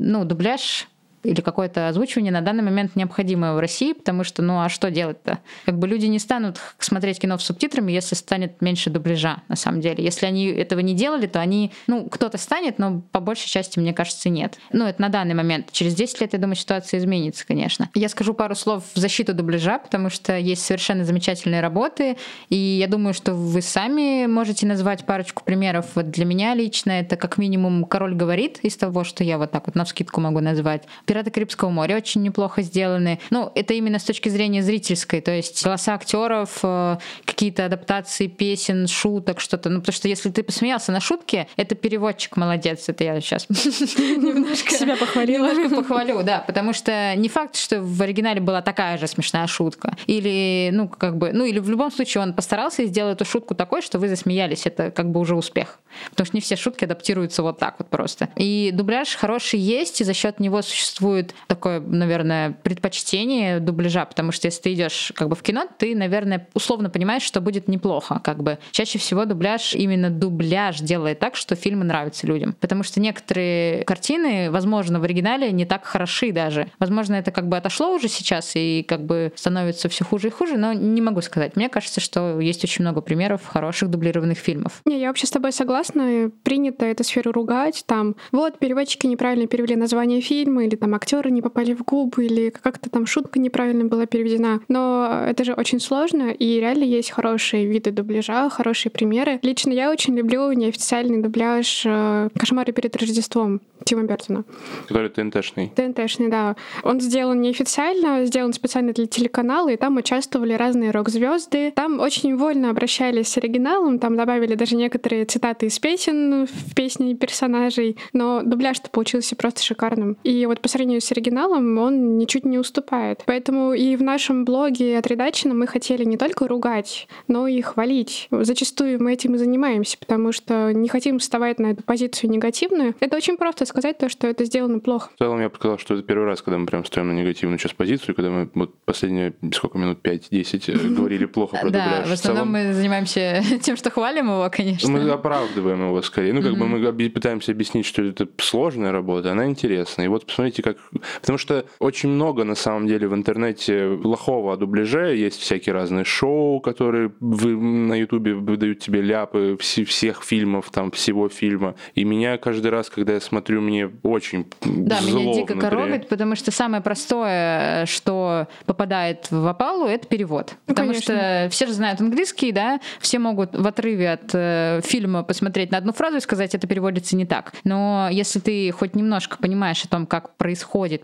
ну, дубляж или какое-то озвучивание на данный момент необходимо в России, потому что, ну а что делать-то? Как бы люди не станут смотреть кино с субтитрами, если станет меньше дубляжа, на самом деле. Если они этого не делали, то они, ну, кто-то станет, но по большей части, мне кажется, нет. Ну, это на данный момент. Через 10 лет, я думаю, ситуация изменится, конечно. Я скажу пару слов в защиту дубляжа, потому что есть совершенно замечательные работы, и я думаю, что вы сами можете назвать парочку примеров. Вот для меня лично это как минимум «Король говорит» из того, что я вот так вот на вскидку могу назвать. «Пираты Карибского моря» очень неплохо сделаны. Ну, это именно с точки зрения зрительской, то есть голоса актеров, э, какие-то адаптации песен, шуток, что-то. Ну, потому что если ты посмеялся на шутке, это переводчик молодец. Это я сейчас немножко себя похвалила. Немножко похвалю, да, потому что не факт, что в оригинале была такая же смешная шутка. Или, ну, как бы, ну, или в любом случае он постарался и сделал эту шутку такой, что вы засмеялись. Это как бы уже успех. Потому что не все шутки адаптируются вот так вот просто. И дубляж хороший есть, и за счет него существует такое, наверное, предпочтение дубляжа, потому что если ты идешь как бы в кино, ты, наверное, условно понимаешь, что будет неплохо. Как бы чаще всего дубляж, именно дубляж делает так, что фильмы нравятся людям. Потому что некоторые картины, возможно, в оригинале не так хороши даже. Возможно, это как бы отошло уже сейчас и как бы становится все хуже и хуже, но не могу сказать. Мне кажется, что есть очень много примеров хороших дублированных фильмов. Не, я вообще с тобой согласна. Принято эту сферу ругать. Там, вот, переводчики неправильно перевели название фильма, или там актеры не попали в губы, или как-то там шутка неправильно была переведена. Но это же очень сложно, и реально есть хорошие виды дубляжа, хорошие примеры. Лично я очень люблю неофициальный дубляж э, «Кошмары перед Рождеством» Тима Бертона. Который ТНТшный. ТНТшный, да. Он сделан неофициально, сделан специально для телеканала, и там участвовали разные рок-звезды. Там очень вольно обращались с оригиналом, там добавили даже некоторые цитаты из песен в песни персонажей, но дубляж-то получился просто шикарным. И вот по сравнению с оригиналом он ничуть не уступает. Поэтому и в нашем блоге от Редачина мы хотели не только ругать, но и хвалить. Зачастую мы этим и занимаемся, потому что не хотим вставать на эту позицию негативную. Это очень просто сказать то, что это сделано плохо. В целом я бы сказал, что это первый раз, когда мы прям стоим на негативную сейчас позицию, когда мы вот последние сколько минут, 5-10 говорили плохо про Да, дубляж. в основном мы занимаемся тем, что хвалим его, конечно. Мы оправдываем его скорее. Ну, как бы мы пытаемся объяснить, что это сложная работа, она интересная. И вот посмотрите, как... Потому что очень много, на самом деле, в интернете плохого о дубляже. Есть всякие разные шоу, которые вы на Ютубе выдают тебе ляпы все- всех фильмов, там, всего фильма. И меня каждый раз, когда я смотрю, мне очень Да, зло меня дико внутри. коробит, потому что самое простое, что попадает в опалу, это перевод. Ну, потому конечно. что все же знают английский, да, все могут в отрыве от э, фильма посмотреть на одну фразу и сказать, это переводится не так. Но если ты хоть немножко понимаешь о том, как происходит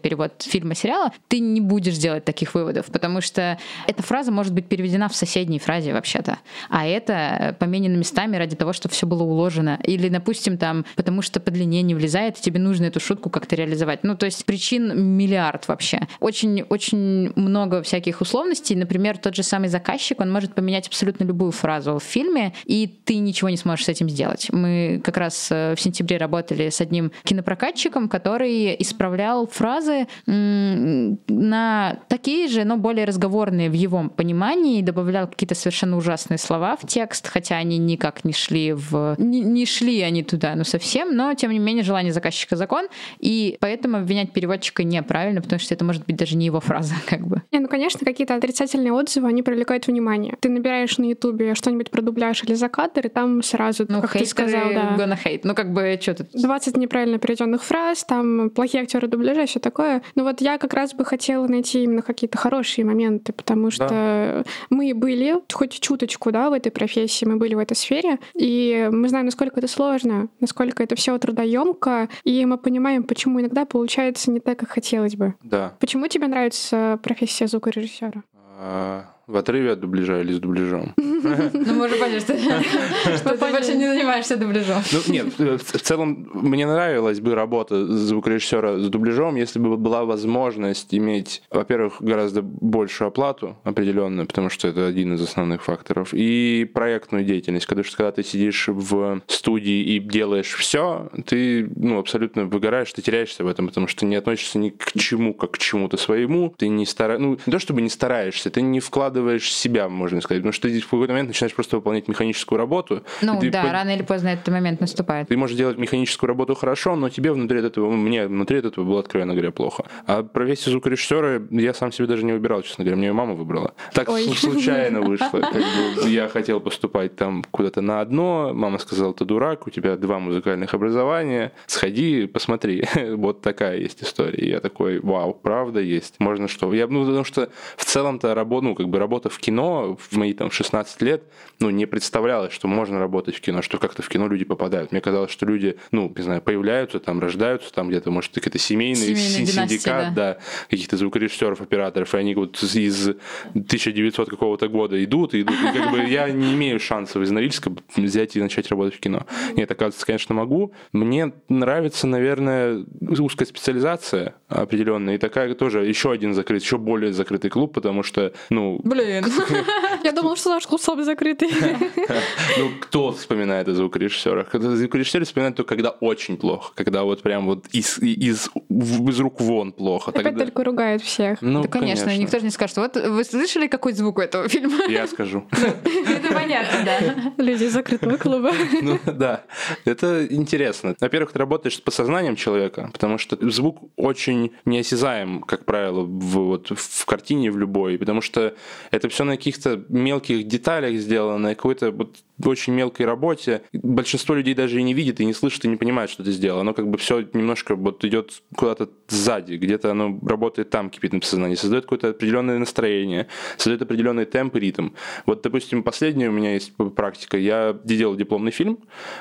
перевод фильма, сериала, ты не будешь делать таких выводов, потому что эта фраза может быть переведена в соседней фразе вообще-то. А это поменено местами ради того, чтобы все было уложено. Или, допустим, там, потому что по длине не влезает, и тебе нужно эту шутку как-то реализовать. Ну, то есть причин миллиард вообще. Очень-очень много всяких условностей. Например, тот же самый заказчик, он может поменять абсолютно любую фразу в фильме, и ты ничего не сможешь с этим сделать. Мы как раз э, в сентябре работали с одним кинопрокатчиком, который исправлял фразы м, на такие же, но более разговорные в его понимании, и добавлял какие-то совершенно ужасные слова в текст, хотя они никак не шли в... Не, не шли они туда, ну совсем, но тем не менее желание заказчика закон, и поэтому обвинять переводчика неправильно, потому что это может быть даже не его фраза, как бы. Не, ну, конечно, какие-то отрицательные отзывы, они привлекают внимание. Ты набираешь на Ютубе что-нибудь про дубляж или закадр, и там сразу, Ну, как ты сказал, да. gonna hate. Ну, как бы, что тут? 20 неправильно переведенных фраз, там плохие актеры дубляжа, все такое. Но вот я как раз бы хотела найти именно какие-то хорошие моменты, потому что мы были хоть чуточку, да, в этой профессии, мы были в этой сфере, и мы знаем, насколько это сложно, насколько это все трудоемко, и мы понимаем, почему иногда получается не так, как хотелось бы. Да. Почему тебе нравится профессия звукорежиссера? А, В отрыве от дубляжа или с дубляжом? Ну, мы уже поняли, что ты больше не занимаешься дубляжом. Ну, нет, э, в в целом мне нравилась бы работа звукорежиссера с дубляжом, если бы была возможность иметь, во-первых, гораздо большую оплату определенную, потому что это один из основных факторов, и проектную деятельность. Потому что когда ты сидишь в студии и делаешь все, ты ну, абсолютно выгораешь, ты теряешься в этом, потому что не относишься ни к чему, как к чему-то своему, ты не стараешься, ну, не то чтобы не стараешься, ты не вкладываешь обманываешь себя, можно сказать. Потому что ты в какой-то момент начинаешь просто выполнять механическую работу. Ну ты да, по- рано или поздно этот момент наступает. Ты можешь делать механическую работу хорошо, но тебе внутри от этого, мне внутри от этого было, откровенно говоря, плохо. А профессию звукорежиссера я сам себе даже не выбирал, честно говоря. Мне ее мама выбрала. Так Ой. случайно вышло. Как бы я хотел поступать там куда-то на одно. Мама сказала, ты дурак, у тебя два музыкальных образования. Сходи, посмотри. Вот такая есть история. И я такой, вау, правда есть. Можно что? Я, ну, потому что в целом-то работа, ну, как бы работа в кино в мои там 16 лет, ну, не представлялось, что можно работать в кино, что как-то в кино люди попадают. Мне казалось, что люди, ну, не знаю, появляются там, рождаются там где-то, может, какие-то семейные, династия, синдикат, да, каких-то звукорежиссеров, операторов, и они вот из 1900 какого-то года идут, идут. И как бы я не имею шансов из Норильска взять и начать работать в кино. Нет, оказывается, конечно, могу. Мне нравится, наверное, узкая специализация определенная, и такая тоже еще один закрытый, еще более закрытый клуб, потому что, ну, Блин. Я думала, что наш клуб самый закрытый. ну, кто вспоминает о звукорежиссерах? Звукорежиссеры вспоминают только когда очень плохо, когда вот прям вот из, из, из рук вон плохо. Опять Тогда... только ругают всех. Ну, Да, конечно, никто же не скажет, вот вы слышали, какой звук у этого фильма? Я скажу. Это понятно, да. Люди из закрытого клуба. Ну да, это интересно. Во-первых, ты работаешь с подсознанием человека, потому что звук очень неосязаем, как правило, в, вот, в картине в любой, потому что это все на каких-то мелких деталях сделано, какой-то вот очень мелкой работе. Большинство людей даже и не видит, и не слышит, и не понимает, что ты сделал. Оно как бы все немножко вот идет куда-то сзади, где-то оно работает там, кипит на подсознании, создает какое-то определенное настроение, создает определенный темп и ритм. Вот, допустим, последняя у меня есть практика. Я делал дипломный фильм,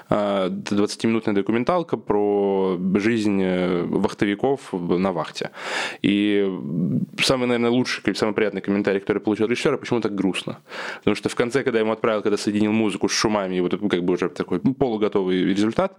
а, 20-минутная документалка про жизнь э, вахтовиков на вахте. И самый, наверное, лучший, самый приятный комментарий, который получил от режиссера, почему так грустно. Потому что в конце, когда я ему отправил, когда соединил музыку с шумами, и вот это, как бы уже такой полуготовый результат,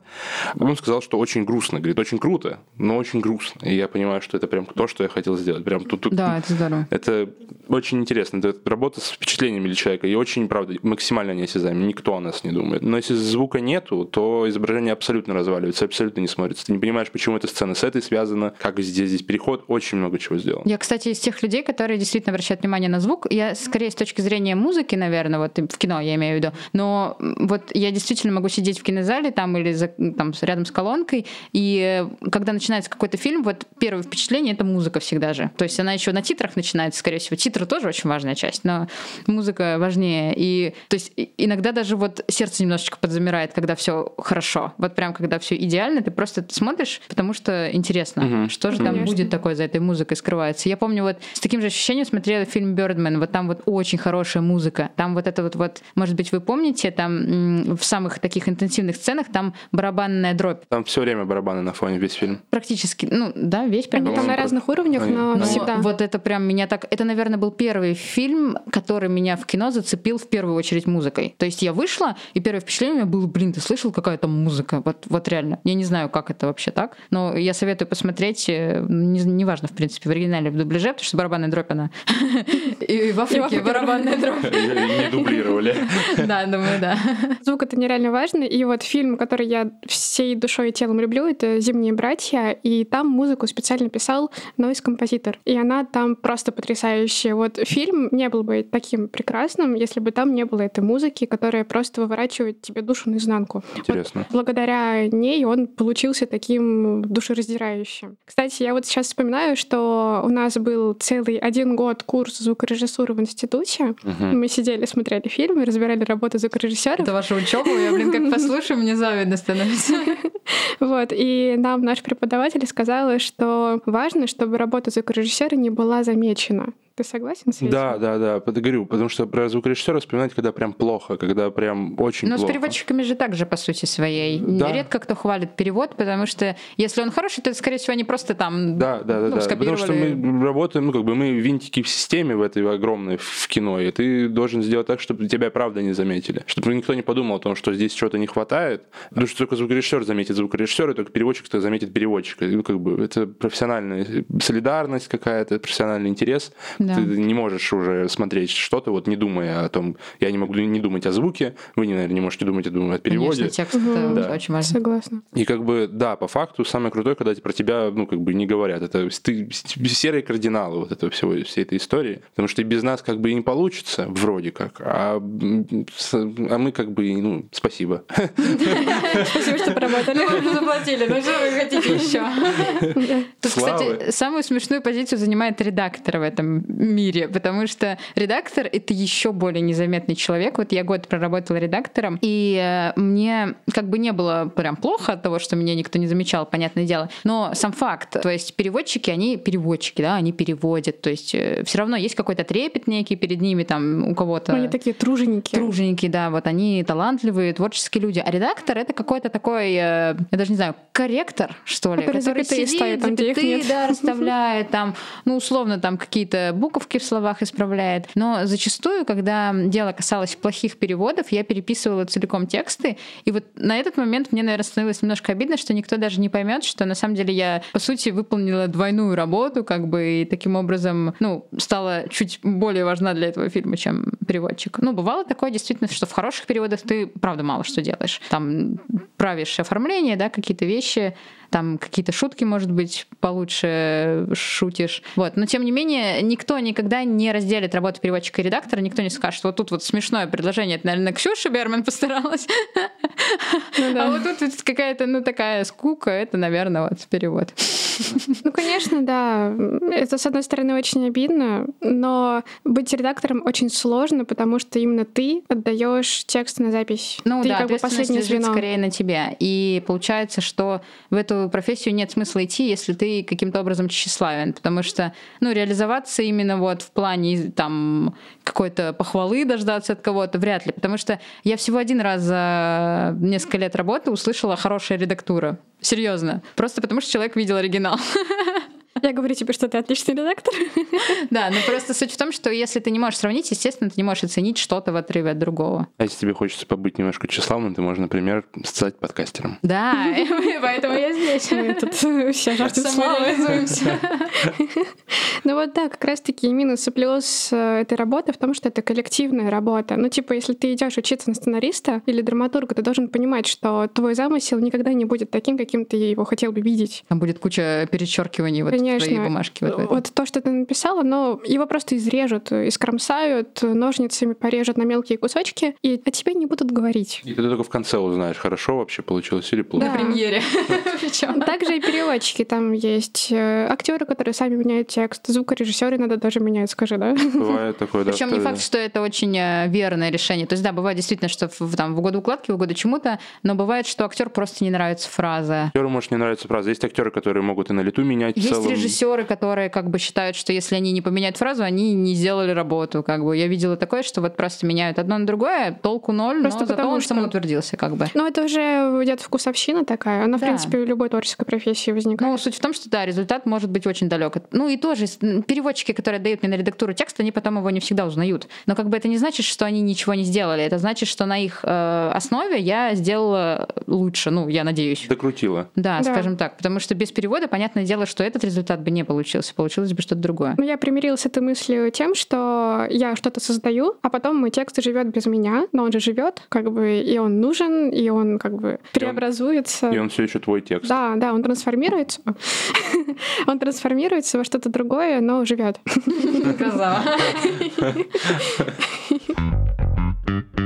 он сказал, что очень грустно. Говорит, очень круто, но очень грустно. И я понимаю, что это прям то, что я хотел сделать. Прям тут, тут Да, это здорово. это очень интересно. Это работа с впечатлениями для человека. И очень, правда, максимально неосязаемо. Никто о нас не думает. Но если звука нету, то изображение абсолютно разваливается, абсолютно не смотрится. Ты не понимаешь, почему эта сцена с этой связана, как здесь, здесь переход. Очень много чего сделано. Я, кстати, из тех людей, которые действительно обращают внимание на звук. Я скорее с точки зрения музыки, наверное, вот в кино я имею в виду. Но вот я действительно могу сидеть в кинозале там или за- там рядом с колонкой, и э, когда начинается какой-то фильм, вот первое впечатление — это музыка всегда же. То есть она еще на титрах начинается, скорее всего. Титры тоже очень важная часть, но музыка важнее. И то есть иногда даже вот сердце немножечко подзамирает, когда все хорошо. Вот прям когда все идеально, ты просто смотришь, потому что интересно, Мгм. что же там Конечно. будет такое за этой музыкой скрывается. Я помню вот с таким же ощущением смотрела фильм «Бёрдмен». Вот там вот очень хорошая музыка. Там вот это вот, вот может быть, вы помните, там м, в самых таких интенсивных сценах там барабанная дробь. Там все время барабаны на фоне, весь фильм. Практически, ну да, весь прям. Они там на разных уровнях, но Ну, Но всегда. Вот это прям меня так... Это, наверное, был первый фильм, который меня в кино зацепил в первую очередь музыкой. То есть я вышла, и первое впечатление у меня было, блин, ты слышал, какая там музыка? Вот, вот реально. Я не знаю, как это вообще так, но я советую посмотреть, э, не- неважно, в принципе, в оригинале в дубляже, потому что барабанная дробь, она... И в Африке барабанная дробь. Не дублировали. Да, думаю, да. Звук это нереально важно. И вот фильм, который я всей душой и телом люблю, это «Зимние братья», и там музыку специально писал нойз-композитор. И она там просто потрясающая. Вот фильм не был бы таким прекрасным, если бы там не было этой музыки, которая просто выворачивает тебе душу наизнанку. Интересно. Благодаря ней он получился таким душераздирающим. Кстати, я вот сейчас вспоминаю, что у нас был целый один год курс звукорежиссуры в институте. Мгм. Мы сидели, смотрели фильмы, разбирали работу звукорежиссеров. Это ваша учеба, я, блин, как послушаю, мне завидно становится. Вот, и нам наш преподаватель сказала, что важно, чтобы работа звукорежиссера не была замечена. Ты согласен с этим? Да, да, да, говорю, потому что про звукорежиссера вспоминать, когда прям плохо, когда прям очень Но Ну, с плохо. переводчиками же так же, по сути своей. Да. Редко кто хвалит перевод, потому что если он хороший, то, скорее всего, они просто там Да, да, да, ну, да. Потому что мы работаем, ну, как бы мы винтики в системе в этой огромной в кино, и ты должен сделать так, чтобы тебя правда не заметили. Чтобы никто не подумал о том, что здесь чего-то не хватает. Потому что только звукорежиссер заметит звукорежиссера, только переводчик -то заметит переводчика. Ну, как бы это профессиональная солидарность какая-то, профессиональный интерес. Да. Да. Ты не можешь уже смотреть что-то, вот не думая о том, я не могу не думать о звуке, вы, наверное, не можете думать, думаю, о переводе. Конечно, текст это Да. очень важно. Согласна. И как бы, да, по факту самое крутое, когда про тебя, ну, как бы не говорят. Это ты, серые кардиналы вот этого всего, всей этой истории. Потому что без нас как бы и не получится, вроде как. А, а мы как бы, ну, спасибо. Спасибо, что поработали. Мы уже заплатили, ну что вы хотите еще? Тут, кстати, самую смешную позицию занимает редактор в этом мире, потому что редактор — это еще более незаметный человек. Вот я год проработала редактором, и э, мне как бы не было прям плохо от того, что меня никто не замечал, понятное дело. Но сам факт, то есть переводчики, они переводчики, да, они переводят, то есть все равно есть какой-то трепет некий перед ними, там у кого-то... Они такие труженики. Труженики, да, вот они талантливые, творческие люди. А редактор это какой-то такой, э, я даже не знаю, корректор, что ли, Который сидит, запятые, да, расставляет, там, ну, условно, там какие-то буковки в словах исправляет. Но зачастую, когда дело касалось плохих переводов, я переписывала целиком тексты, и вот на этот момент мне, наверное, становилось немножко обидно, что никто даже не поймет, что на самом деле я, по сути, выполнила двойную работу, как бы, и таким образом, ну, стала чуть более важна для этого фильма, чем переводчик. Ну, бывало такое действительно, что в хороших переводах ты, правда, мало что делаешь. Там правишь оформление, да, какие-то вещи, там какие-то шутки, может быть, получше шутишь. Вот. Но, тем не менее, никто никогда не разделит работу переводчика и редактора, никто не скажет, вот тут вот смешное предложение, это, наверное, Ксюша Берман постаралась. А вот тут какая-то, ну, такая скука, это, наверное, вот перевод. Ну, конечно, да. Это, с одной стороны, очень обидно, но быть редактором очень сложно, потому что именно ты отдаешь текст на запись. Ну ты да, как бы последнее звено. скорее на тебя. И получается, что в эту профессию нет смысла идти, если ты каким-то образом тщеславен, потому что, ну, реализоваться именно вот в плане там какой-то похвалы дождаться от кого-то вряд ли, потому что я всего один раз за несколько лет работы услышала хорошая редактура. Серьезно. Просто потому что человек видел оригинал. Я говорю тебе, что ты отличный редактор. Да, но просто суть в том, что если ты не можешь сравнить, естественно, ты не можешь оценить что-то в отрыве от другого. А если тебе хочется побыть немножко тщеславным, ты можешь, например, стать подкастером. Да, поэтому я здесь. Мы тут все. Самореализуемся. Ну вот да, как раз-таки минус и плюс э, этой работы в том, что это коллективная работа. Ну типа, если ты идешь учиться на сценариста или драматурга, ты должен понимать, что твой замысел никогда не будет таким, каким ты его хотел бы видеть. Там будет куча перечеркиваний вот в твоей Конечно. бумажке. Вот. Вот то, что ты написала, но его просто изрежут, искромсают, ножницами порежут на мелкие кусочки, и о тебе не будут говорить. И ты только в конце узнаешь, хорошо вообще получилось или плохо. Да. На премьере. Причем. Также и переводчики. Там есть актеры, которые сами меняют текст, звукорежиссеры иногда даже меняют, скажи, да? Бывает такое, да. Причем не факт, что это очень э, верное решение. То есть, да, бывает действительно, что в, там, в угоду укладки, в угоду чему-то, но бывает, что актер просто не нравится фраза. Актеру может не нравится фраза. Есть актеры, которые могут и на лету менять Есть целом. Режиссеры, которые как бы считают, что если они не поменяют фразу, они не сделали работу. Как бы я видела такое, что вот просто меняют одно на другое, толку ноль, Просто но зато потому он что- самоутвердился как бы. Но это уже идет вкусовщина такая. Она, в Да. принципе, в любой творческой профессии возникает. Ну, суть в том, что да, результат может быть очень далек. от- Ну и тоже переводчики, которые дают мне на редактуру текст, они потом его не всегда узнают. Но как бы это не значит, что они ничего не сделали. Это значит, что на их э, основе я сделала лучше. Ну, я надеюсь. Докрутила. Да, Да. скажем так. Потому что без перевода, понятное дело, что этот результат бы не получился. Получилось бы что-то другое. Ну, Я примирилась с этой мыслью тем, что я что-то создаю, а потом мой текст живет без меня, но он же живет, как бы, и он нужен, и он как бы преобразуется. И он все еще твой текст. Да, да, он трансформируется. Он трансформируется во что-то другое, но живет. Красава.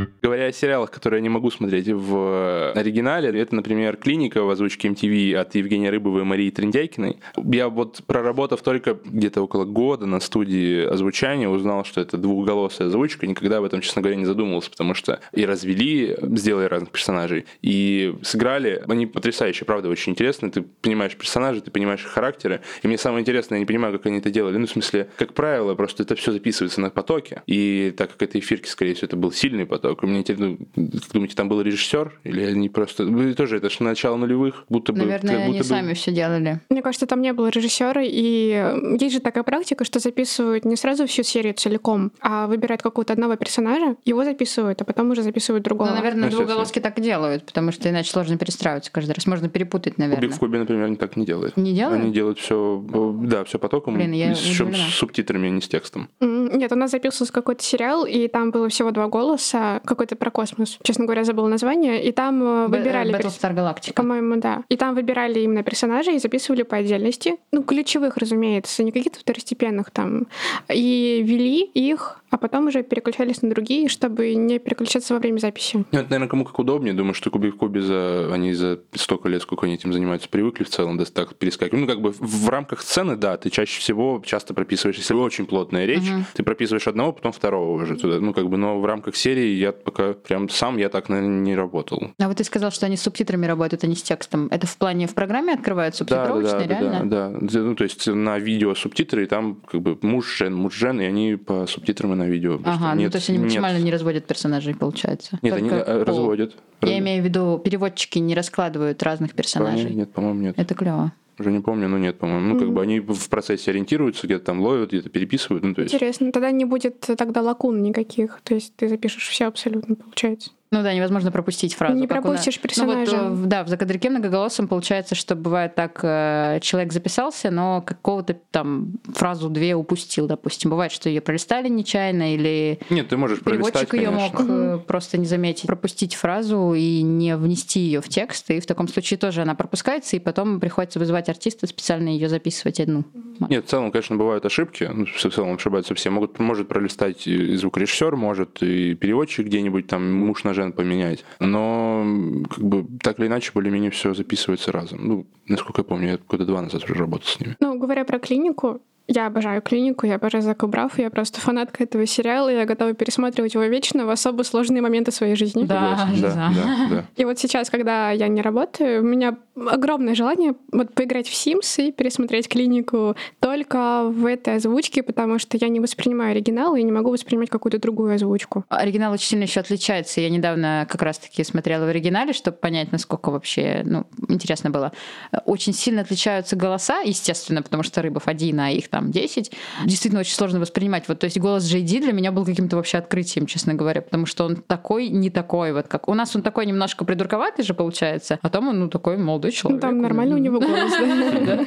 Говоря о сериалах, которые я не могу смотреть в оригинале, это, например, «Клиника» в озвучке MTV от Евгения Рыбовой и Марии Триндяйкиной. Я вот, проработав только где-то около года на студии озвучания, узнал, что это двухголосая озвучка. Никогда об этом, честно говоря, не задумывался, потому что и развели, сделали разных персонажей, и сыграли. Они потрясающие, правда, очень интересные. Ты понимаешь персонажей, ты понимаешь их характеры. И мне самое интересное, я не понимаю, как они это делали. Ну, в смысле, как правило, просто это все записывается на потоке. И так как это эфирки, скорее всего, это был сильный поток. И мне интересно ну, как думаете, там был режиссер? Или они просто... Вы тоже, это же начало нулевых, будто бы... Наверное, будто они бы... сами все делали. Мне кажется, там не было режиссера, и есть же такая практика, что записывают не сразу всю серию целиком, а выбирают какого-то одного персонажа, его записывают, а потом уже записывают другого. Ну, наверное, Ну, двуголоски так делают, потому что иначе сложно перестраиваться каждый раз. Можно перепутать, наверное. Кубик в кубе, например, они так не делают. Не делают? Они делают все, да, все потоком, Блин, я причем с субтитрами, а не с текстом. Нет, у нас записывался какой-то сериал, и там было всего два голоса, какой-то про космос. Честно говоря, забыла название. И там э, выбирали... э, перс- Battlestar Galactica. По-моему, да. И там выбирали именно персонажей и записывали по отдельности. Ну, ключевых, разумеется, не каких-то второстепенных там. И вели их, а потом уже переключались на другие, чтобы не переключаться во время записи. Ну, это, наверное, кому как удобнее. Думаю, что Кубик в кубе за... они за столько лет, сколько они этим занимаются, привыкли в целом да, так перескакивать. Ну, как бы в, в рамках сцены, да, ты чаще всего часто прописываешь, если очень плотная речь, ты прописываешь одного, потом второго уже туда. Ну, как бы, но в рамках серии я пока прям сам я так, наверное, не работал. А вот ты сказал, что они с субтитрами работают, а не с текстом. Это в плане в программе открывают Да, да, субтитровочные, да, реально? да, да. Ну, то есть на видео субтитры, и там как бы муж, жен, муж, жен, и они по субтитрам и на видео. Ага, ну нет- то есть они нет- максимально не разводят персонажей, получается. Нет, они Только э, пол. разводят. Я имею в виду, переводчики не раскладывают разных персонажей. Нет, по-моему, нет. Это клево. Уже не помню, но нет, по-моему. Ну, как бы они в процессе ориентируются, где-то там ловят, где-то переписывают. Ну, то есть... Интересно, тогда не будет тогда лакун никаких. То есть ты запишешь все абсолютно, получается. Ну да, невозможно пропустить фразу. Не пропустишь Ну вот, персонажа. э, да, в закадрике многоголосом получается, что бывает так, э, человек записался, но какого-то там фразу две упустил, допустим. Бывает, что ее пролистали нечаянно или Нет, ты можешь пролистать, переводчик ее мог э, просто не заметить, пропустить фразу и не внести ее в текст, и в таком случае тоже она пропускается, и потом приходится вызывать артиста специально ее записывать одну. Нет, в целом, конечно, бывают ошибки. Ну, в целом ошибаются все. Могут, может пролистать и звукорежиссер, может и переводчик где-нибудь там муж на жен поменять. Но как бы так или иначе более-менее все записывается разом. Ну, насколько я помню, я года два назад уже работал с ними. Ну, говоря про клинику, я обожаю клинику, я обожаю Зака Брафа, я просто фанатка этого сериала, и я готова пересматривать его вечно в особо сложные моменты своей жизни. Да, да, знаю. да, да. И вот сейчас, когда я не работаю, у меня огромное желание вот поиграть в Sims и пересмотреть клинику только в этой озвучке, потому что я не воспринимаю оригинал и не могу воспринимать какую-то другую озвучку. Оригинал очень сильно еще отличается. Я недавно как раз-таки смотрела в оригинале, чтобы понять, насколько вообще, ну, интересно было. Очень сильно отличаются голоса, естественно, потому что рыбов один, а их там 10. Действительно очень сложно воспринимать. Вот, то есть голос Ди для меня был каким-то вообще открытием, честно говоря, потому что он такой, не такой. Вот как у нас он такой немножко придурковатый же получается, а там он, ну, такой молодой Ну, человек. там нормально у него голос, да.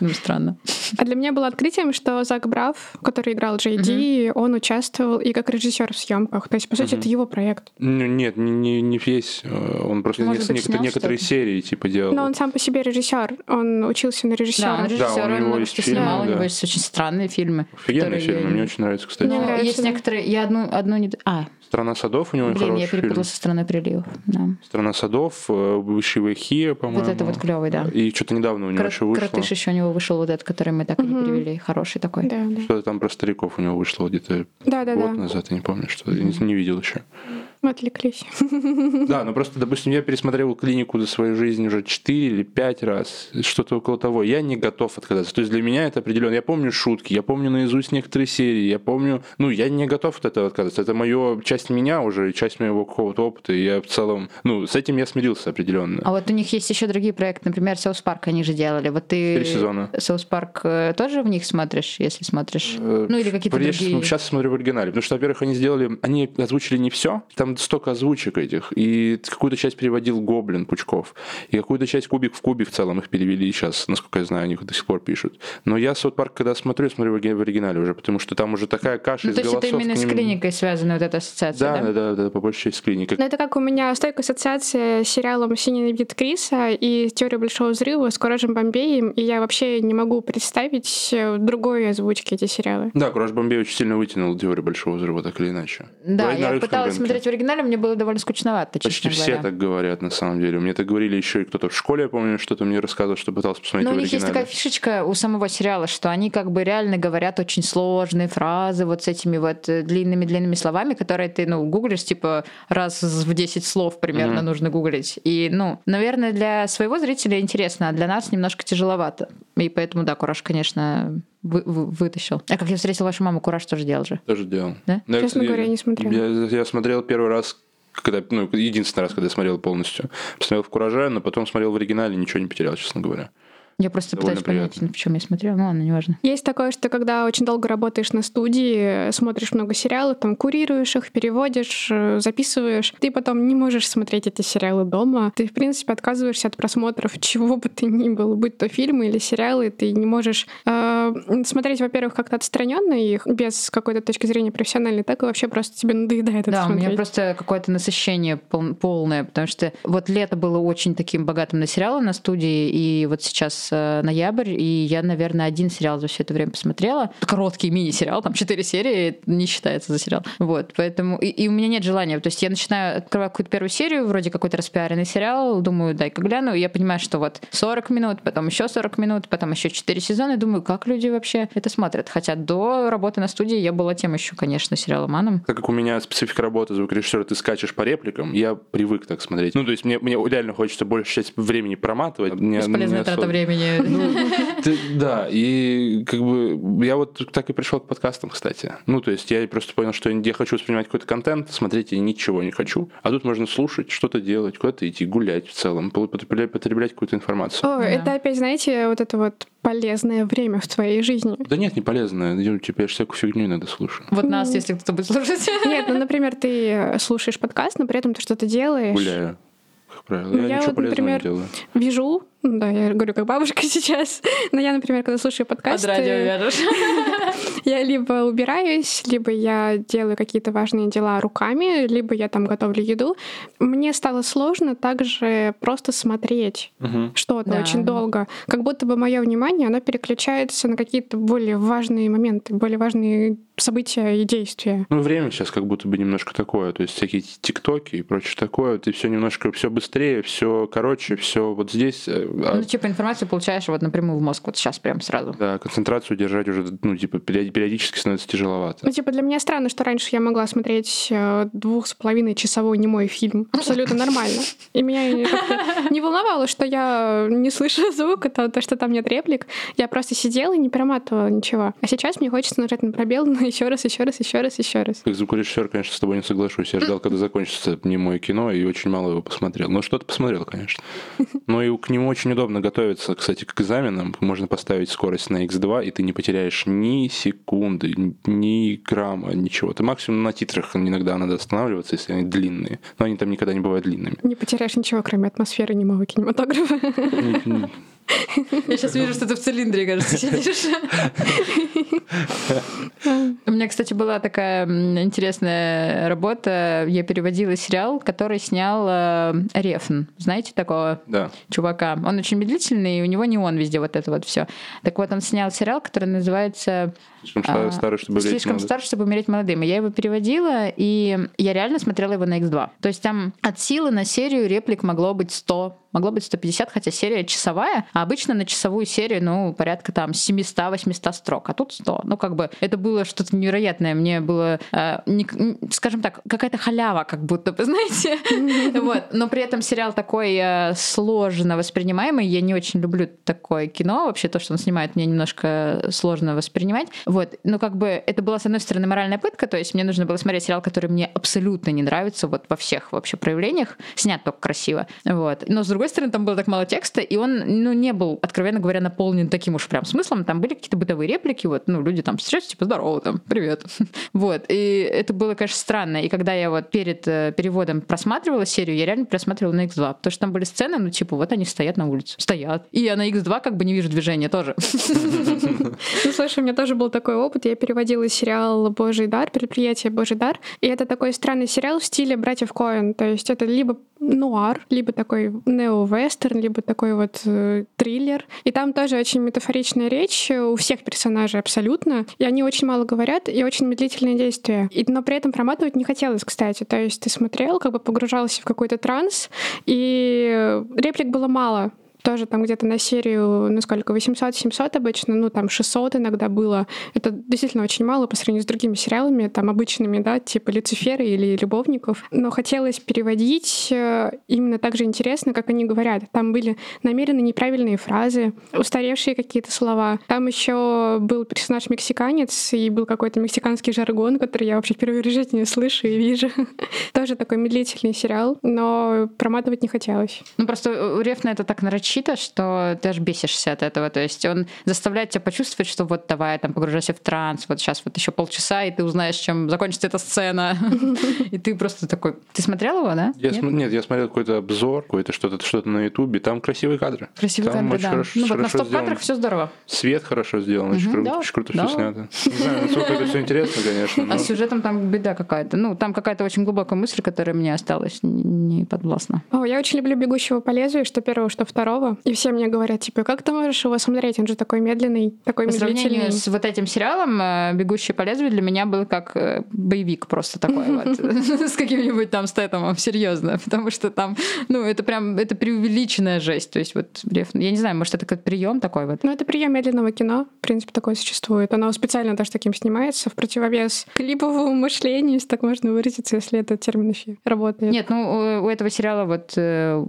Ну, странно. А для меня было открытием, что Зак Браф, который играл Ди, он участвовал и как режиссер в съемках. То есть, по сути, это его проект. Ну, Нет, не, не, не весь. э, Он просто некоторые серии типа делал. Но он сам по себе режиссер. Он учился на Да, режиссера. он режиссер, Да, он есть что фильмы, снимал, у него есть очень странные фильмы. Офигенный которые фильм, я- мне очень нравится, кстати. Ну, нравится, есть да. некоторые, я одну, одну не... А, «Страна садов» у него блин, хороший я перепутала фильм. со страной приливов. Да. «Страна садов», э, «Высший Хия», по-моему. Вот это вот клевый, да. И что-то недавно у него Кра- еще вышло. Кротыш еще у него вышел вот этот, который мы так и не перевели. Хороший такой. Да, да. Что-то там про стариков у него вышло где-то Да, да, год да. назад, я не помню, что я не, не видел еще. Мы отвлеклись. Да, ну просто, допустим, я пересмотрел клинику за свою жизнь уже 4 или 5 раз, что-то около того. Я не готов отказаться. То есть для меня это определенно. Я помню шутки, я помню наизусть некоторые серии, я помню... Ну, я не готов от этого отказаться. Это моя часть меня уже, часть моего какого-то опыта. И я в целом... Ну, с этим я смирился определенно. А вот у них есть еще другие проекты, например, South Park они же делали. Вот ты Четыре сезона. South Park э, тоже в них смотришь, если смотришь? Э, Ну или какие-то другие. Сейчас смотрю в оригинале, потому что, во-первых, они сделали, они озвучили не все, там столько озвучек этих, и какую-то часть переводил Гоблин Пучков, и какую-то часть Кубик в Кубе в целом их перевели сейчас, насколько я знаю, они их до сих пор пишут. Но я Саут Парк, когда смотрю, я смотрю в оригинале уже, потому что там уже такая каша Ну, из то есть это голосов. именно к с ним- клиникой связана вот эта ассоциация, Да, да? да, да, да, по большей части с клиникой. Ну, это как у меня стойкая ассоциация с сериалом «Все ненавидят Криса» и «Теория большого взрыва» с Коражем Бомбеем, и я вообще не могу представить э, другой озвучки эти сериалы. Да, Кураж Бомбей очень сильно вытянул теорию Большого Взрыва, так или иначе. Да, Говорит на я пыталась рынке. смотреть в оригинале, мне было довольно скучновато, Почти честно все говоря. так говорят, на самом деле. Мне так говорили еще и кто-то в школе, я помню, что-то мне рассказывал, что пытался посмотреть Но у в них есть такая фишечка у самого сериала, что они как бы реально говорят очень сложные фразы вот с этими вот э, длинными-длинными словами, которые ты, ну, гуглишь, типа, раз в 10 слов примерно Мгм. нужно гуглить. И, ну, наверное, для своего зрителя интересно, а для нас немножко тяжеловато. И поэтому, да, Кураж, конечно, вы- вы- вытащил. А как я встретила вашу маму, Кураж тоже делал же. Тоже делал. Да? Я, Честно кстати, говоря, я не смотрела. Я, я смотрел первый раз Когда, ну, единственный раз, когда я смотрел полностью. Посмотрел в «Кураже», но потом смотрел в оригинале, ничего не потерял, честно говоря. Я просто Довольно пытаюсь понять, приятно. в чем я смотрела. Ну ладно, неважно. Есть такое, что когда очень долго работаешь на студии, смотришь много сериалов, там курируешь их, переводишь, э, записываешь, ты потом не можешь смотреть эти сериалы дома. Ты, в принципе, отказываешься от просмотров чего бы ты ни был, будь то фильмы или сериалы, ты не можешь э, смотреть, во-первых, как-то отстраненно их, без какой-то точки зрения профессиональной, так и вообще просто тебе надоедает это Да, у смотреть. меня просто какое-то насыщение пол- полное, потому что вот лето было очень таким богатым на сериалы на студии, и вот сейчас ноябрь, и я, наверное, один сериал за все это время посмотрела. Короткий мини-сериал, там 4 серии, не считается за сериал. Вот, поэтому... И, и у меня нет желания. То есть я начинаю, открываю какую-то первую серию, вроде какой-то распиаренный сериал, думаю, дай-ка гляну, и я понимаю, что вот 40 минут, потом еще 40 минут, потом еще 4 сезона, и думаю, как люди вообще это смотрят. Хотя до работы на студии я была тем еще, конечно, сериаломаном. Так как у меня специфика работы звукорежиссера, ты скачешь по репликам, я привык так смотреть. Ну, то есть мне, мне реально хочется больше часть времени проматывать. Бесполезная трата особо- времени. Ты- да, и как бы я вот так и пришел к подкастам, кстати. Ну, то есть я просто понял, что я хочу воспринимать какой-то контент, смотреть я ничего не хочу. А тут можно слушать, что-то делать, куда-то идти, гулять в целом, потреблять, потреблять какую-то информацию. О, Да. это опять, знаете, вот это вот полезное время в твоей жизни. Да нет, не полезно. Ну, Типа я ж всякую фигню иногда слушаю. Вот нас, если кто-то будет слушать. Нет, ну, например, ты слушаешь подкаст, но при этом ты что-то делаешь. Гуляю, как правило. Ну, я, я ничего вот, полезного например, не делаю. Вяжу, ну да, я говорю как бабушка сейчас, но я, например, когда слушаю Под подкасты, радио вяжешь. я либо убираюсь, либо я делаю какие-то важные дела руками, либо я там готовлю еду. Мне стало сложно также просто смотреть Мгм. что-то Да. очень долго. Как будто бы мое внимание, оно переключается на какие-то более важные моменты, более важные события и действия. Ну, время сейчас как будто бы немножко такое, то есть всякие тиктоки и прочее такое, ты все немножко, все быстрее, все короче, все вот здесь, э, Ну, типа информацию получаешь вот напрямую в мозг, вот сейчас прям сразу. да, концентрацию держать уже, ну, типа, период- периодически становится тяжеловато. Ну, типа, для меня странно, что раньше я могла смотреть э, двух с половиной часовой немой фильм. Абсолютно нормально. И меня не волновало, что я не слышу звука, то, то, что там нет реплик. Я просто сидела и не проматывала ничего. А сейчас мне хочется нажать на пробел на еще раз, еще раз, еще раз, еще раз. Как звукорежиссер, конечно, с тобой не соглашусь. Я ждал, когда закончится немое кино, и очень мало его посмотрел. Но что-то посмотрел, конечно. Но и к нему очень удобно готовиться, кстати, к экзаменам. Можно поставить скорость на x2, и ты не потеряешь ни секунды, ни грамма, ничего. Ты максимум на титрах иногда надо останавливаться, если они длинные. Но они там никогда не бывают длинными. Не потеряешь ничего, кроме атмосферы немого кинематографа. Я сейчас вижу, что ты в цилиндре, кажется, сидишь. У меня, кстати, была такая интересная работа. Я переводила сериал, который снял э, Рефн. Знаете такого Да. чувака? Он очень медлительный, и у него не он везде вот это вот все. Так вот, он снял сериал, который называется Слишком а, старый, чтобы влезть Слишком молодым. стар, чтобы умереть молодым. И я его переводила, и я реально смотрела его на X2. То есть там от силы на серию реплик могло быть 100, могло быть 150, хотя серия часовая, а обычно на часовую серию, ну, порядка там 700-800 строк, а тут 100. Ну, как бы это было что-то невероятное. Мне было, э, не- скажем так, какая-то халява, как будто бы, знаете. Вот. Но при этом сериал такой э, сложно воспринимаемый. Я не очень люблю такое кино. Вообще то, что он снимает, мне немножко сложно воспринимать. Вот. Но как бы это была, с одной стороны, моральная пытка, то есть мне нужно было смотреть сериал, который мне абсолютно не нравится вот во всех вообще проявлениях, снят только красиво. Вот. Но с другой стороны, там было так мало текста, и он, ну, не был, откровенно говоря, наполнен таким уж прям смыслом. Там были какие-то бытовые реплики, вот, ну, люди там встречаются, типа, здорово, там, привет. Вот. И это было, конечно, странно. И когда я вот перед э, переводом просматривала серию, я реально просматривала на X2, потому что там были сцены, ну, типа, вот они стоят на улице, стоят. И я на X2 как бы не вижу движения тоже. Ну, слушай, у меня тоже был такой опыт. Я переводила сериал «Божий дар», «Предприятие Божий дар». И это такой странный сериал в стиле «Братьев Коэн». То есть это либо нуар, либо такой нео-вестерн, либо такой вот э, триллер. И там тоже очень метафоричная речь у всех персонажей абсолютно. И они очень мало говорят, и очень медлительные действия. И, но при этом проматывать не хотелось, кстати. То есть ты смотрел, как бы погружался в какой-то транс, и реплик было мало. Тоже там где-то на серию, ну сколько, 800-700 обычно, ну там 600 иногда было. Это действительно очень мало по сравнению с другими сериалами, там обычными, да, типа Люцифера или Любовников. Но хотелось переводить э, именно так же интересно, как они говорят. Там были намеренно неправильные фразы, устаревшие какие-то слова. Там еще был персонаж мексиканец, и был какой-то мексиканский жаргон, который я вообще впервые жизни слышу и вижу. Тоже такой медлительный сериал, но проматывать не хотелось. Ну просто у Рефна это так нарочито, что ты аж бесишься от этого. То есть он заставляет тебя почувствовать, что вот давай там погружайся в транс, вот сейчас вот еще полчаса, и ты узнаешь, чем закончится эта сцена. И ты просто такой... Ты смотрел его, да? Нет, я смотрел какой-то обзор, какой-то что-то что на Ютубе. Там красивые кадры. Красивые кадры, да. Ну вот на хорошо стоп-кадрах сделано. все здорово. Свет хорошо сделан, очень круто, все снято. Не знаю, насколько это все интересно, конечно. но- А с сюжетом там беда какая-то. Ну, там какая-то очень глубокая мысль, которая мне осталась не подвластна. О, я очень люблю «Бегущего по лезвию», что первого, что второго. И все мне говорят, типа, как ты можешь его смотреть? Он же такой медленный, такой По сравнению с вот этим сериалом э, «Бегущий по лезвию» для меня был как э, боевик просто такой вот. С каким-нибудь там стетомом, серьезно. Потому что там, ну, это прям, это преувеличенная жесть. То есть вот, я не знаю, может, это как прием такой вот. Ну, это прием медленного кино. В принципе, такое существует. Оно специально даже таким снимается, в противовес клиповому мышлению, если так можно выразиться, если этот термин еще работает. Нет, ну, у этого сериала вот э,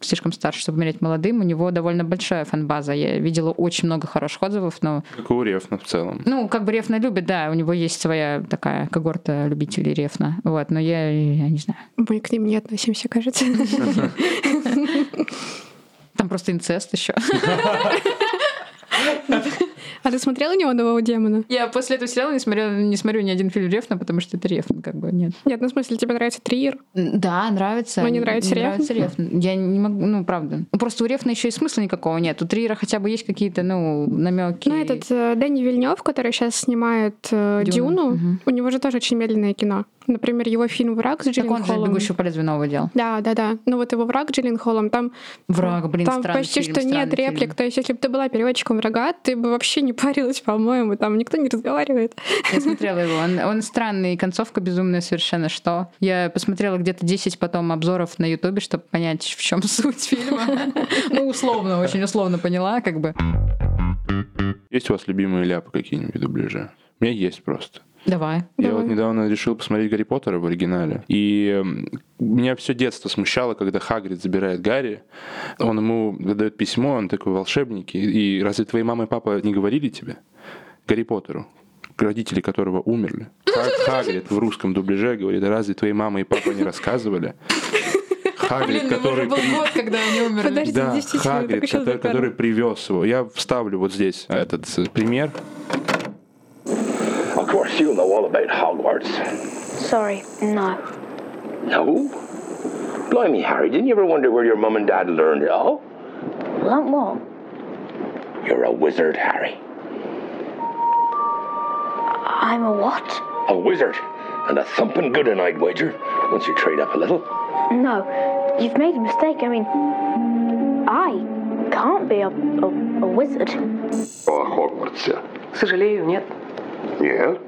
«Слишком старше, чтобы умереть молодым», у него довольно большая фан-база. Я видела очень много хороших отзывов, но Как и у Рефна в целом. Ну, как бы Рефна любит, да, у него есть своя такая когорта любителей Рефна. Вот, но я, я не знаю. Мы к ним не относимся, кажется. Там просто инцест еще. А ты смотрела «Неонового демона»? Я после этого сериала не смотрю, не смотрю ни один фильм Рефна, потому что это Рефн, как бы, нет. Нет, ну в смысле, тебе нравится Триер? Да, нравится. Но не нравится Рефн? нравится Рефн. Я не могу, ну, правда. Ну, Просто у Рефна еще и смысла никакого нет. У Триера хотя бы есть какие-то, ну, намеки. Ну, этот э, Дэнни Вильнев, который сейчас снимает э, Дюну, Дюну, мгм. у него же тоже очень медленное кино. Например, его фильм «Враг» с Так он же. «Бегущий по лезвию» нового делал. Да, да, да. Ну вот его враг Джилленхолом, там, Враг, блин, там почти фильм, что нет реплик. фильм. То есть, если бы ты была переводчиком врага, ты бы вообще не парилась, по-моему. Там никто не разговаривает. Я смотрела его. Он, он странный, концовка безумная совершенно. Что? Я посмотрела где-то 10 потом обзоров на Ютубе, чтобы понять, в чем суть фильма. Ну, условно, очень условно поняла, как бы. Есть у вас любимые ляпы какие-нибудь в дубляже? У меня есть просто. Давай. Я Давай. вот недавно решил посмотреть Гарри Поттера в оригинале. И меня все детство смущало, когда Хагрид забирает Гарри. Он ему дает письмо, он такой волшебник. И, и разве твои мама и папа не говорили тебе? Гарри Поттеру, родители которого умерли. Ха- Хагрид в русском дубляже говорит, «А разве твои мама и папа не рассказывали? Хагрид, который... был год, когда они умерли. Подожди, Да, Хагрид, который, который привез его. Я вставлю вот здесь этот э, пример. Of course, you know all about Hogwarts. Sorry, no. No? Blimey, Harry, didn't you ever wonder where your mum and dad learned it all? Learn what? You're a wizard, Harry. I'm a what? A wizard. And a thumping good one, I'd wager, once you trade up a little. No, you've made a mistake. I mean, I can't be a, a, a wizard. О Хогвартсе. К сожалению, нет. Нет.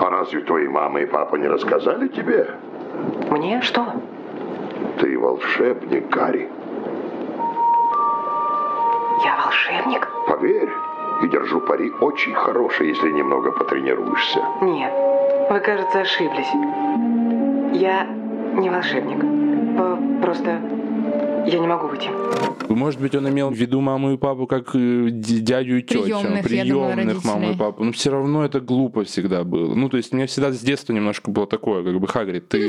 А разве твои мама и папа не рассказали тебе? Мне что? Ты волшебник, Гарри. Я волшебник? Поверь, и держу пари очень хороший, если немного потренируешься. Нет, вы, кажется, ошиблись. Я не волшебник. Просто я не могу выйти. Может быть, он имел в виду маму и папу как э, дядю и тетю, думала, приемных маму и папу. Но все равно это глупо всегда было. Ну, то есть, у меня всегда с детства немножко было такое, как бы, Хагрид, ты,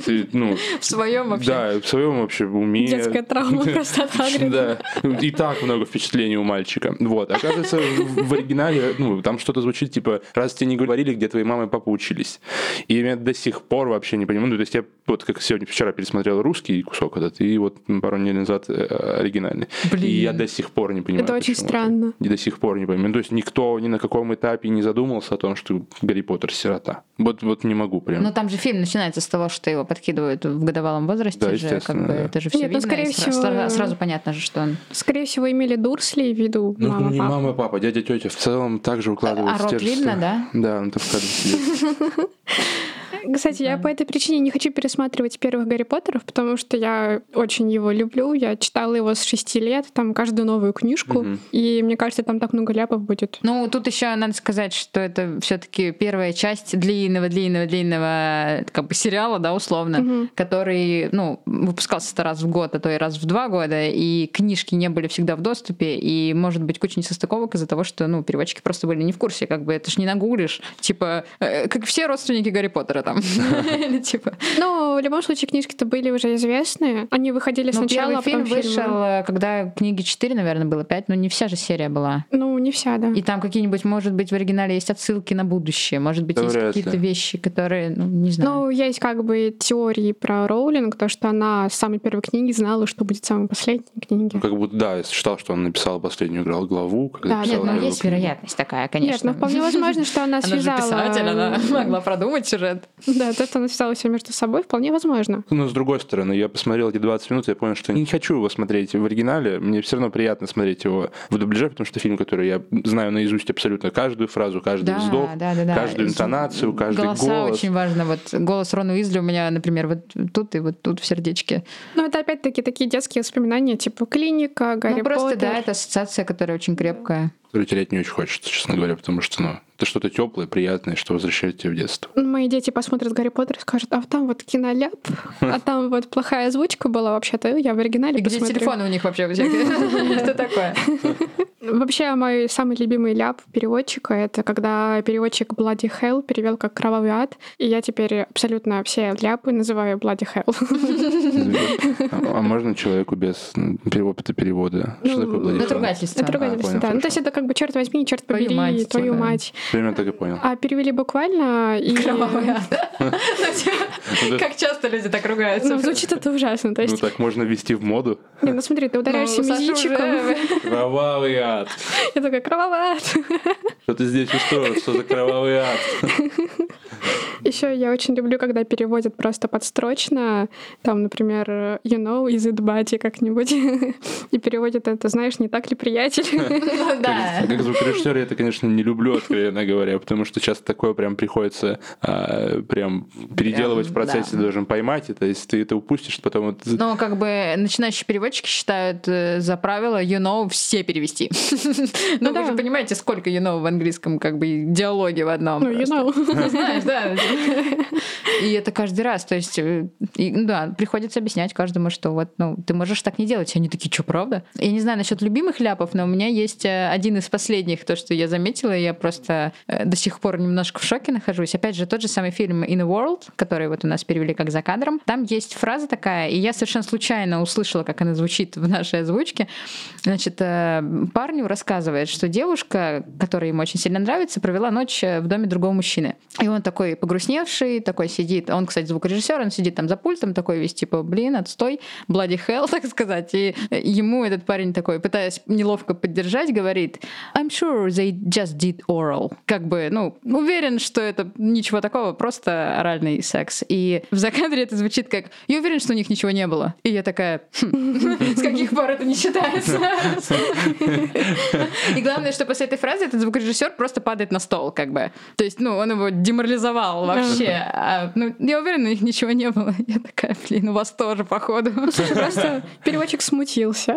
ты, ну... В своем вообще. Да, в своем вообще уме. Детская травма просто от Хагрида. Да, и так много впечатлений у мальчика. Вот, оказывается, в оригинале, ну, там что-то звучит, типа, раз тебе не говорили, где твои мама и папа учились. И я до сих пор вообще не понимаю. Ну, то есть я вот как сегодня, вчера пересмотрел русский кусок этот, и вот пару недель назад э, оригинальный. Блин. И я до сих пор не понимаю. Это очень странно. И до сих пор не понимаю. То есть никто ни на каком этапе не задумался о том, что Гарри Поттер сирота. Вот, вот не могу прям. Но там же фильм начинается с того, что его подкидывают в годовалом возрасте. Да, же, как бы, да. это же все Нет, ну, видно. скорее и сра- всего, сра- сразу понятно же, что он... Скорее всего, имели Дурсли в виду Ну, мама, не папа. мама папа, дядя, тетя в целом также укладываются А те рот же видно, сто- да? Да, он там в кадре сидит. Кстати, я по этой причине не хочу пересматривать первых Гарри Поттеров, потому что я очень его люблю. Я читала его с шести лет, там каждую новую книжку, Мгм. и мне кажется, там так много ляпов будет. Ну, тут еще надо сказать, что это все-таки первая часть длинного, длинного, длинного как бы сериала, да, условно, Мгм. который, ну, выпускался раз в год, а то и раз в два года, и книжки не были всегда в доступе, и может быть куча несостыковок из-за того, что, ну, переводчики просто были не в курсе, как бы это ж не нагуглишь, типа, э, как все родственники Гарри Поттера там, или типа. Ну, в любом случае, книжки-то были уже известные. Они выходили Ну, сначала, а фильм вышел, э, когда книги 4, наверное, было 5, но не вся же серия была. Ну, не вся, да. И там какие-нибудь, может быть, в оригинале есть отсылки на будущее, может быть, есть какие-то вещи, которые, ну, не знаю. Ну, есть как бы теории про Роулинг, то, что она с самой первой книги знала, что будет в самой последней книге. Ну, Как будто, да, я считал, что он написал последнюю гла- главу, когда Да, Нет, ну первую есть вероятность такая, Нет, конечно. ну вполне возможно, что она Она же связала... писатель, она могла продумать сюжет. Да, то, что она связала все между собой, вполне возможно. Но с другой стороны, я посмотрел эти 20 минут, я понял, что не хочу его смотреть в оригинале. Мне все равно приятно смотреть его в дубляже, потому что фильм, который я знаю наизусть абсолютно каждую фразу, каждый Да, вздох, да, да, да. каждую интонацию, каждый Голоса голос. очень важно. Вот голос Рона Уизли у меня, например, вот тут и вот тут в сердечке. Ну, это опять-таки такие детские воспоминания, типа клиника, Гарри ну, просто, Поттер. да, это ассоциация, которая очень крепкая. Который терять не очень хочется, честно говоря, потому что, ну, это что-то теплое, приятное, что возвращает тебя в детство. Мои дети посмотрят Гарри Поттер и скажут, а там вот киноляп, а там вот плохая озвучка была вообще-то, я в оригинале И где посмотрю». телефоны у них вообще? Что такое? Вообще, мой самый любимый ляп переводчика — это когда переводчик Bloody Hell перевел как «Кровавый ад», и я теперь абсолютно все ляпы называю Bloody Hell. А а можно человеку без опыта перевода? Что Ну, такое Bloody Это Hell? ругательство. Это ругательство, понял, да. Ну, то есть это как бы «Черт возьми, черт побери, твою мать». Примерно так и понял. А перевели буквально, и... Кровавый ад. Ну, типа, Как часто люди так ругаются? Ну, звучит это ужасно. То Ну так можно ввести в моду. не, ну смотри, ты ударяешься мизинчиком. Кровавый ад. Я такая, кровавый ад. Что ты здесь устроил? Что за кровавый ад? Еще я очень люблю, когда переводят просто подстрочно, там, например, you know, is it buddy как-нибудь, и переводят это, знаешь, не так ли приятель? Ну, Да. Как звукорежиссер я это, конечно, не люблю, откровенно говоря, потому что часто такое прям приходится а, прям переделывать в процессе, должен поймать это, если ты это упустишь, потом вот Но как бы начинающие переводчики считают э, за правило you know все перевести. Ну, вы да. же понимаете, сколько you know в английском как бы диалоге в одном. Ну, you просто. know. Ну, Знаешь, да. И это каждый раз. То есть, э, ну да, приходится объяснять каждому, что вот, ну, ты можешь так не делать. Они такие, что, правда? Я не знаю насчет любимых ляпов, но у меня есть э, один из последних, то, что я заметила, я просто э, до сих пор немножко в шоке нахожусь. Опять же, тот же самый фильм In a World, который вот у нас перевели как за кадром. Там есть фраза такая, и я совершенно случайно услышала, как она звучит в нашей озвучке. Значит, парню рассказывает, что девушка, которая ему очень сильно нравится, провела ночь в доме другого мужчины. И он такой погрустневший, такой сидит. Он, кстати, звукорежиссер, он сидит там за пультом, такой весь типа, блин, отстой, bloody hell, так сказать. И ему этот парень такой, пытаясь неловко поддержать, говорит, I'm sure they just did oral. Как бы, ну, уверен, что это ничего такого, просто оральный секс. И в закадре это звучит как, я уверен, что у них ничего не было. И я такая, «Хм, с каких пор это не считается? И главное, что после этой фразы этот звукорежиссер просто падает на стол, как бы. То есть, ну, он его деморализовал вообще. А, ну, я уверена, у них ничего не было. Я такая, блин, у вас тоже, походу. Просто переводчик смутился.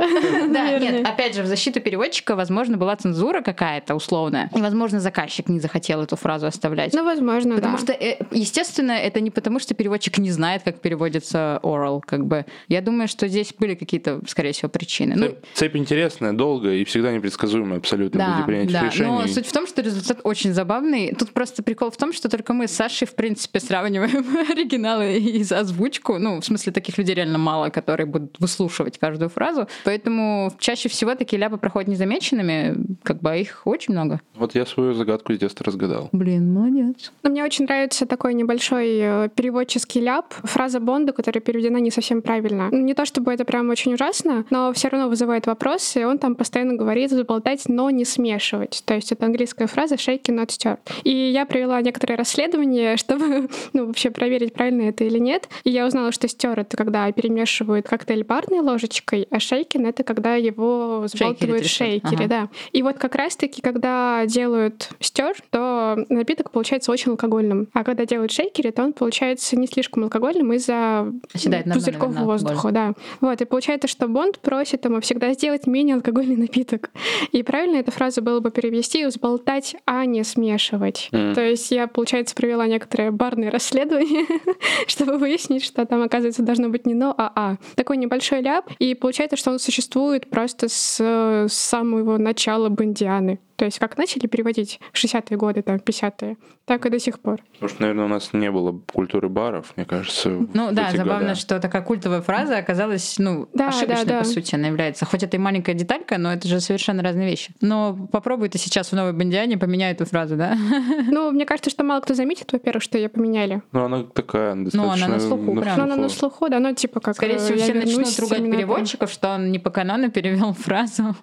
Да, нет, опять же, в защиту переводчика, возможно, была цензура какая-то условная. И, возможно, заказчик не захотел эту фразу оставлять. Ну, возможно, Потому да. что, э, естественно, это не потому, что переводчик не знает, как переводится oral, как бы. Я думаю, что здесь были какие-то, скорее всего, причины. Ну, Цепь, интересная, долгая и всегда непредсказуемая абсолютно да, да. решений. Но суть в том, что результат очень забавный. Тут просто прикол в том, что только мы с Сашей, в принципе, сравниваем оригиналы и озвучку. Ну, в смысле, таких людей реально мало, которые будут выслушивать каждую фразу. Поэтому чаще всего такие ляпы проходят незамеченными, как бы а их очень много. Вот я свою загадку с детства разгадал. Блин, молодец. Но мне очень нравится такой небольшой э, переводческий ляп. Фраза Бонда, которая переведена не совсем правильно. Ну, Не то чтобы это прям очень ужасно, но все равно вызывает вопросы, и он там постоянно говорит заболтать, но не смешивать. То есть это английская фраза «shaky, not stirred». И я провела некоторые расследования, исследование, чтобы ну, вообще проверить, правильно это или нет. И я узнала, что стер это когда перемешивают коктейль барной ложечкой, а шейкин это когда его взбалтывают в шейкере, ага. да. И вот как раз-таки, когда делают стер, то напиток получается очень алкогольным. А когда делают шейкере, то он получается не слишком алкогольным из-за пузырьков воздуха, да. Вот, и получается, что Бонд просит ему всегда сделать менее алкогольный напиток. И правильно эту фразу было бы перевести «взболтать, а не смешивать». Mm. То есть я, получается, провела некоторое барное расследование, чтобы выяснить, что там, оказывается, должно быть не «но», а «а». Такой небольшой ляп, и получается, что он существует просто с, с самого начала Бондианы. То есть как начали переводить в 60-е годы, там, 50-е, так и до сих пор. Потому что, наверное, у нас не было культуры баров, мне кажется. Ну да, забавно, года. что такая культовая фраза оказалась, ну, да, ошибочной, да, да. по сути, она является. Хоть это и маленькая деталька, но это же совершенно разные вещи. Но попробуй ты сейчас в новой Бондиане поменяй эту фразу, да? Ну, мне кажется, что мало кто заметит, во-первых, что ее поменяли. Ну, она такая достаточно... Ну, она на слуху, на прям. Ну, она на слуху, да, ну, типа как... Скорее всего, все начнут ругать переводчиков, что он не по канону перевел фразу.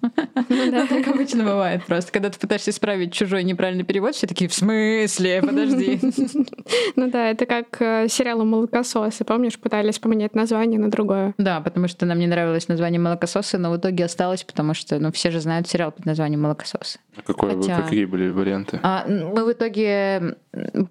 Ну так обычно бывает просто. Когда ты пытаешься исправить чужой неправильный перевод, все такие, в смысле? Подожди. Ну да, это как э, сериал «Молокососы». Помнишь, пытались поменять название на другое. Да, потому что нам не нравилось название «Молокососы», но в итоге осталось, потому что ну, все же знают сериал под названием «Молокососы». А какой, Хотя... Какие были варианты? А, мы в итоге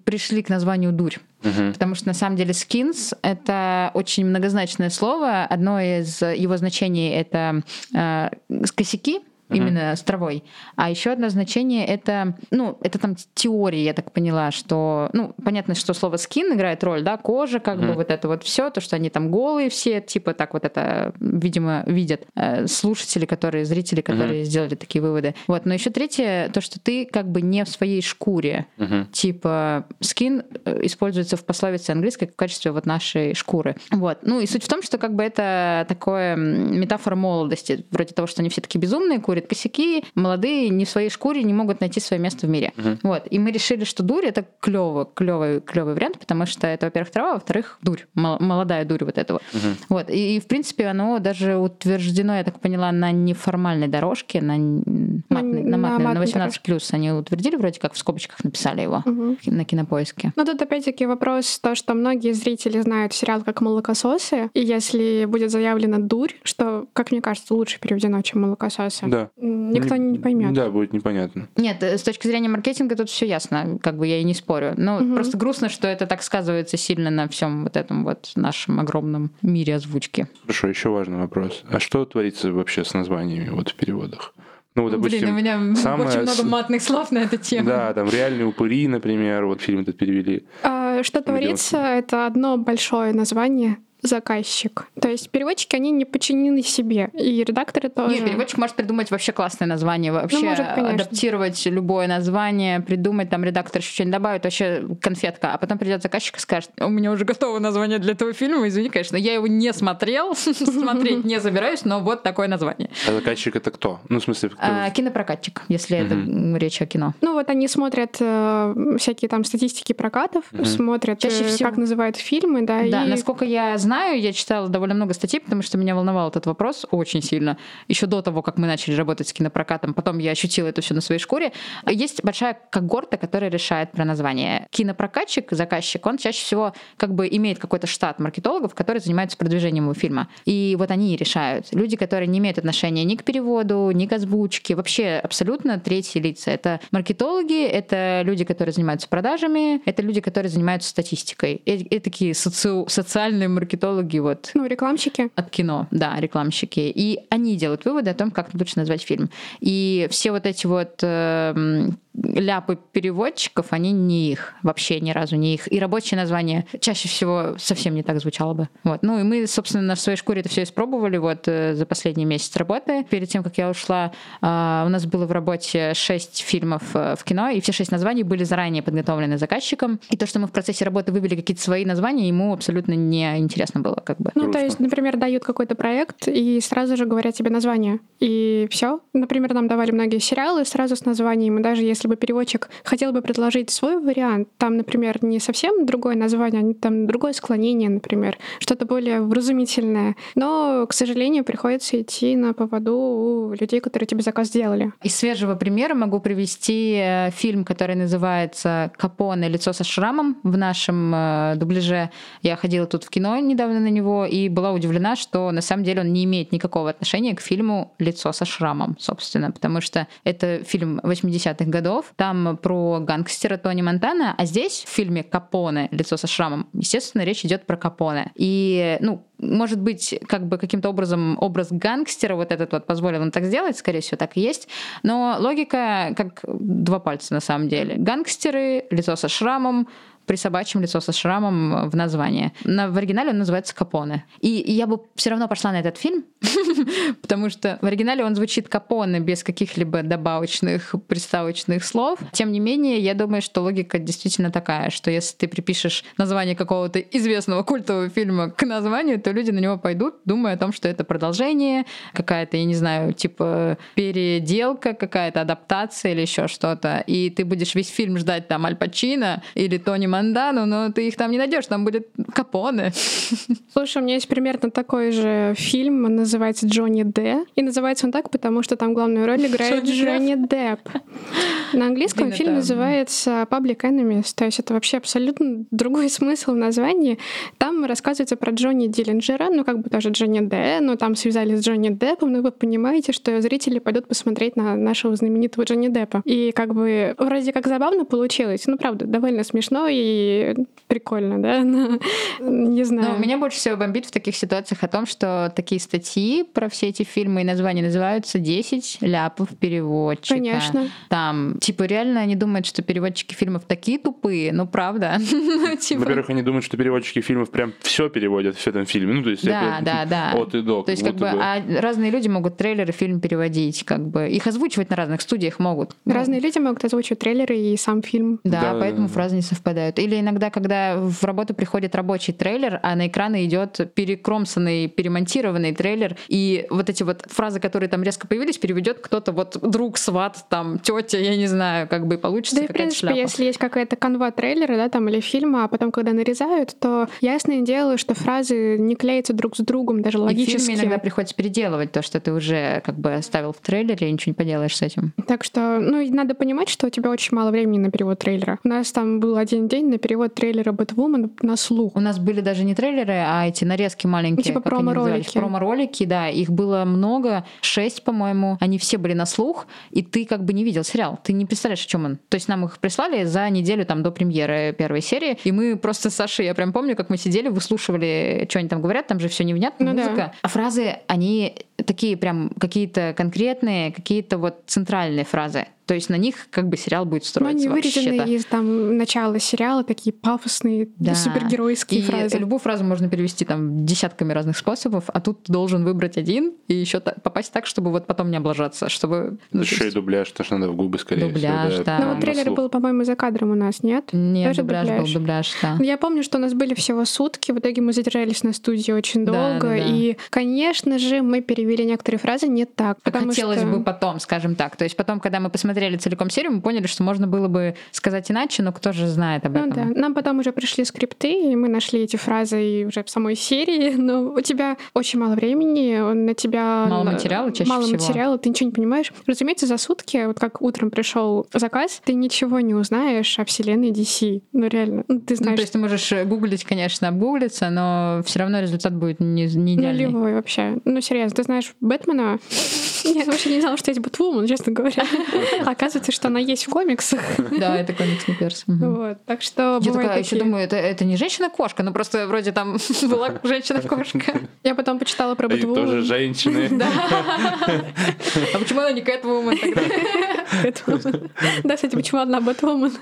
пришли к названию «Дурь». Угу. Потому что на самом деле skins — это очень многозначное слово. Одно из его значений — это э, косяки, именно с травой. А еще одно значение это, ну, это там теория, я так поняла, что, ну, понятно, что слово скин играет роль, да, кожа, как бы вот это вот все, то, что они там голые все, типа так вот это, видимо, видят э, слушатели, которые, зрители, которые сделали такие выводы. Вот, но еще третье, то, что ты как бы не в своей шкуре, типа скин э, используется в пословице английской в качестве вот нашей шкуры. Вот, ну и суть в том, что как бы это такое метафора молодости, вроде того, что они все такие безумные, курят курят косяки, молодые не в своей шкуре не могут найти свое место в мире. Угу. Вот. И мы решили, что дурь это клево, клевый, клевый вариант, потому что это, во-первых, трава, во-вторых, дурь, молодая дурь вот этого. Угу. Вот. И, и, в принципе, оно даже утверждено, я так поняла, на неформальной дорожке, на матной, на, матной, на, на 18 плюс они утвердили, вроде как в скобочках написали его угу. на кинопоиске. Ну тут опять-таки вопрос, то, что многие зрители знают сериал как молокососы, и если будет заявлено дурь, что, как мне кажется, лучше переведено, чем молокососы. Да никто не, не поймет. Да, будет непонятно. Нет, э, с точки зрения маркетинга тут все ясно, как бы я и не спорю. Но угу. просто грустно, что это так сказывается сильно на всем вот этом вот нашем огромном мире озвучки. Хорошо, еще важный вопрос. А что творится вообще с названиями вот в переводах? Ну, допустим, Блин, у меня самое... очень много матных слов на эту тему. Да, там реальные упыри, например, вот фильм этот перевели. А, что творится, это одно большое название заказчик. То есть переводчики, они не подчинены себе, и редакторы тоже. Нет, переводчик может придумать вообще классное название, вообще ну, может, адаптировать любое название, придумать, там редактор еще что-нибудь добавит, вообще конфетка, а потом придет заказчик и скажет, у меня уже готово название для этого фильма, извини, конечно, я его не смотрел, смотреть не собираюсь, но вот такое название. А заказчик это кто? Ну, в смысле, а, кинопрокатчик, если это речь о кино. Ну, вот они смотрят э, всякие там статистики прокатов, смотрят, э, как называют фильмы, да. Да, насколько я знаю, я читала довольно много статей, потому что меня волновал этот вопрос очень сильно. Еще до того, как мы начали работать с кинопрокатом, потом я ощутила это все на своей шкуре. Есть большая когорта, которая решает про название. Кинопрокатчик, заказчик, он чаще всего как бы имеет какой-то штат маркетологов, которые занимаются продвижением его фильма. И вот они и решают. Люди, которые не имеют отношения ни к переводу, ни к озвучке, вообще абсолютно третьи лица. Это маркетологи, это люди, которые занимаются продажами, это люди, которые занимаются статистикой. Это такие соци... социальные маркетологи маркетологи вот... Ну, рекламщики. От кино, да, рекламщики. И они делают выводы о том, как лучше назвать фильм. И все вот эти вот э, ляпы переводчиков, они не их, вообще ни разу не их. И рабочее название чаще всего совсем не так звучало бы. Вот. Ну и мы, собственно, на своей шкуре это все испробовали вот э, за последний месяц работы. Перед тем, как я ушла, а, у нас было в работе шесть фильмов э, в кино, и все шесть названий были заранее подготовлены заказчиком. И то, что мы в процессе работы вывели какие-то свои названия, ему абсолютно не интересно было как бы. Ну, Грустно. то есть, например, дают какой-то проект и сразу же говорят тебе название. И все. Например, нам давали многие сериалы сразу с названием, и даже если если бы переводчик хотел бы предложить свой вариант, там, например, не совсем другое название, там другое склонение, например, что-то более вразумительное. Но, к сожалению, приходится идти на поводу у людей, которые тебе заказ сделали. Из свежего примера могу привести э, фильм, который называется «Капоне. Лицо со шрамом» в нашем э, дубляже. Я ходила тут в кино недавно на него и была удивлена, что на самом деле он не имеет никакого отношения к фильму «Лицо со шрамом», собственно, потому что это фильм 80-х годов. Там про гангстера Тони Монтана, а здесь в фильме «Капоне. Лицо со шрамом» естественно, речь идет про Капоне. И, ну, может быть, как бы каким-то образом образ гангстера вот этот вот позволил им так сделать, скорее всего, так и есть. Но логика как два пальца на самом деле. Гангстеры, лицо со шрамом, присобачим лицо со шрамом в названии. На, в оригинале он называется Капоне. И, и я бы все равно пошла на этот фильм, потому что в оригинале он звучит Капоне без каких-либо добавочных, приставочных слов. Тем не менее, я думаю, что логика действительно такая, что если ты припишешь название какого-то известного культового фильма к названию, то люди на него пойдут, думая о том, что это продолжение, какая-то, я не знаю, типа переделка, какая-то адаптация или еще что-то. И ты будешь весь фильм ждать там Аль Пачино или Тони Мандану, но ты их там не найдешь, там будет Капоне. Слушай, у меня есть примерно такой же фильм, он называется Джонни Д. И называется он так, потому что там главную роль играет Джонни Депп. На английском фильм называется Public Enemies, то есть это вообще абсолютно другой смысл в названии. Там рассказывается про Джонни Диллинджера, ну как бы тоже Джонни Д, но там связали с Джонни Деппом, но вы понимаете, что зрители пойдут посмотреть на нашего знаменитого Джонни Деппа. И как бы вроде как забавно получилось, ну правда, довольно смешно и прикольно, да? Но, не знаю. Но меня больше всего бомбит в таких ситуациях о том, что такие статьи про все эти фильмы и названия называются «10 ляпов переводчика». Конечно. Там, типа, реально они думают, что переводчики фильмов такие тупые, ну правда. Ну, типа... Во-первых, они думают, что переводчики фильмов прям все переводят в этом фильме. Ну, то есть да, да, да. от и до. То есть, как бы, бы, а разные люди могут трейлеры фильм переводить, как бы. Их озвучивать на разных студиях могут. Разные ну. люди могут озвучивать трейлеры и сам фильм. Да, да поэтому да. фразы не совпадают. Или иногда, когда в работу приходит рабочий трейлер, а на экраны идет перекромсанный, перемонтированный трейлер, и вот эти вот фразы, которые там резко появились, переведет кто-то вот друг, сват, там, тетя, я не знаю, как бы получится. Да и, в принципе, шляпа. если есть какая-то канва трейлера, да, там, или фильма, а потом, когда нарезают, то ясное дело, что фразы не клеятся друг с другом, даже логически. И в фильме иногда приходится переделывать то, что ты уже как бы оставил в трейлере, и ничего не поделаешь с этим. Так что, ну, надо понимать, что у тебя очень мало времени на перевод трейлера. У нас там был один день на перевод трейлера Бэтвумен на слух. У нас были даже не трейлеры, а эти нарезки маленькие. Типа промо-ролики. Промо-ролики, да. Их было много, шесть, по-моему. Они все были на слух, и ты как бы не видел сериал. Ты не представляешь, о чем он. То есть нам их прислали за неделю там до премьеры первой серии, и мы просто с Сашей, я прям помню, как мы сидели, выслушивали, что они там говорят, там же все невнятно, ну, музыка. Да. А фразы, они такие прям какие-то конкретные, какие-то вот центральные фразы. То есть на них как бы сериал будет строиться. Ну, они вырезаны из там начала сериала, такие пафосные, да. супергеройские и фразы. Любую фразу можно перевести там десятками разных способов, а тут должен выбрать один и еще попасть так, чтобы вот потом не облажаться, чтобы. Ну, еще есть... и дубляж, то что надо в губы скорее дубляж, всего. Да. да. Ну вот трейлер был, по-моему, за кадром у нас, нет? Нет, Тоже дубляж, дубляж был дубляж, да. Я помню, что у нас были всего сутки, в итоге мы задержались на студии очень долго, да, да, да. и, конечно же, мы перевели некоторые фразы не так. Как хотелось что... бы потом, скажем так. То есть потом, когда мы посмотрели целиком серию, мы поняли, что можно было бы сказать иначе, но кто же знает об ну, этом. Да. Нам потом уже пришли скрипты, и мы нашли эти фразы и уже в самой серии, но у тебя очень мало времени, на тебя... Мало материала чаще Мало всего. материала, ты ничего не понимаешь. Разумеется, за сутки, вот как утром пришел заказ, ты ничего не узнаешь о вселенной DC. Ну реально, ну, ты знаешь... Ну, то есть ты можешь гуглить, конечно, обгуглиться, но все равно результат будет не, не идеальный. Нулевой вообще. Ну серьезно, ты знаешь Бэтмена, я вообще не знала, что есть Бэтвумен, честно говоря. Оказывается, что она есть в комиксах. Да, это комикс не перс. Вот, так что Я такая еще думаю, это, это не женщина-кошка, ну просто вроде там была женщина-кошка. Я потом почитала про Бэтвумен. тоже женщины. Да. А почему она не Кэтвумен тогда? Да, кстати, почему одна Бэтвумен?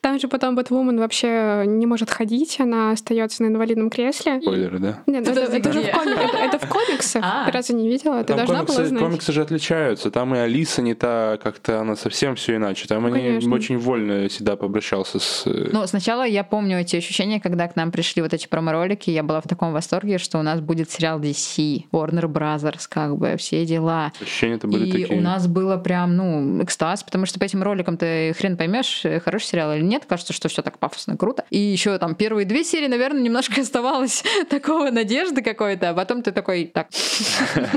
Там же потом Бэтвумен вообще не может ходить, она остается на инвалидном кресле. Спойлеры, да? Нет, это, это комиксах. Это в комиксах. Ты разве не видела? Ты Там должна комиксы, было комиксы же отличаются. Там и Алиса не та, как-то она совсем все иначе. Там они Конечно. очень вольно всегда обращался с... э, Ну, сначала я помню эти ощущения, когда к нам пришли вот эти промо-ролики, я была в таком восторге, что у нас будет сериал DC, Warner Brothers, как бы, все дела. Ощущения-то были И такие. у нас было прям, ну, экстаз, потому что по этим роликам ты хрен поймешь, хороший сериал или нет. Кажется, что все так пафосно, круто. И еще там первые две серии, наверное, немножко оставалось такого надежды какой-то, а потом ты такой, так,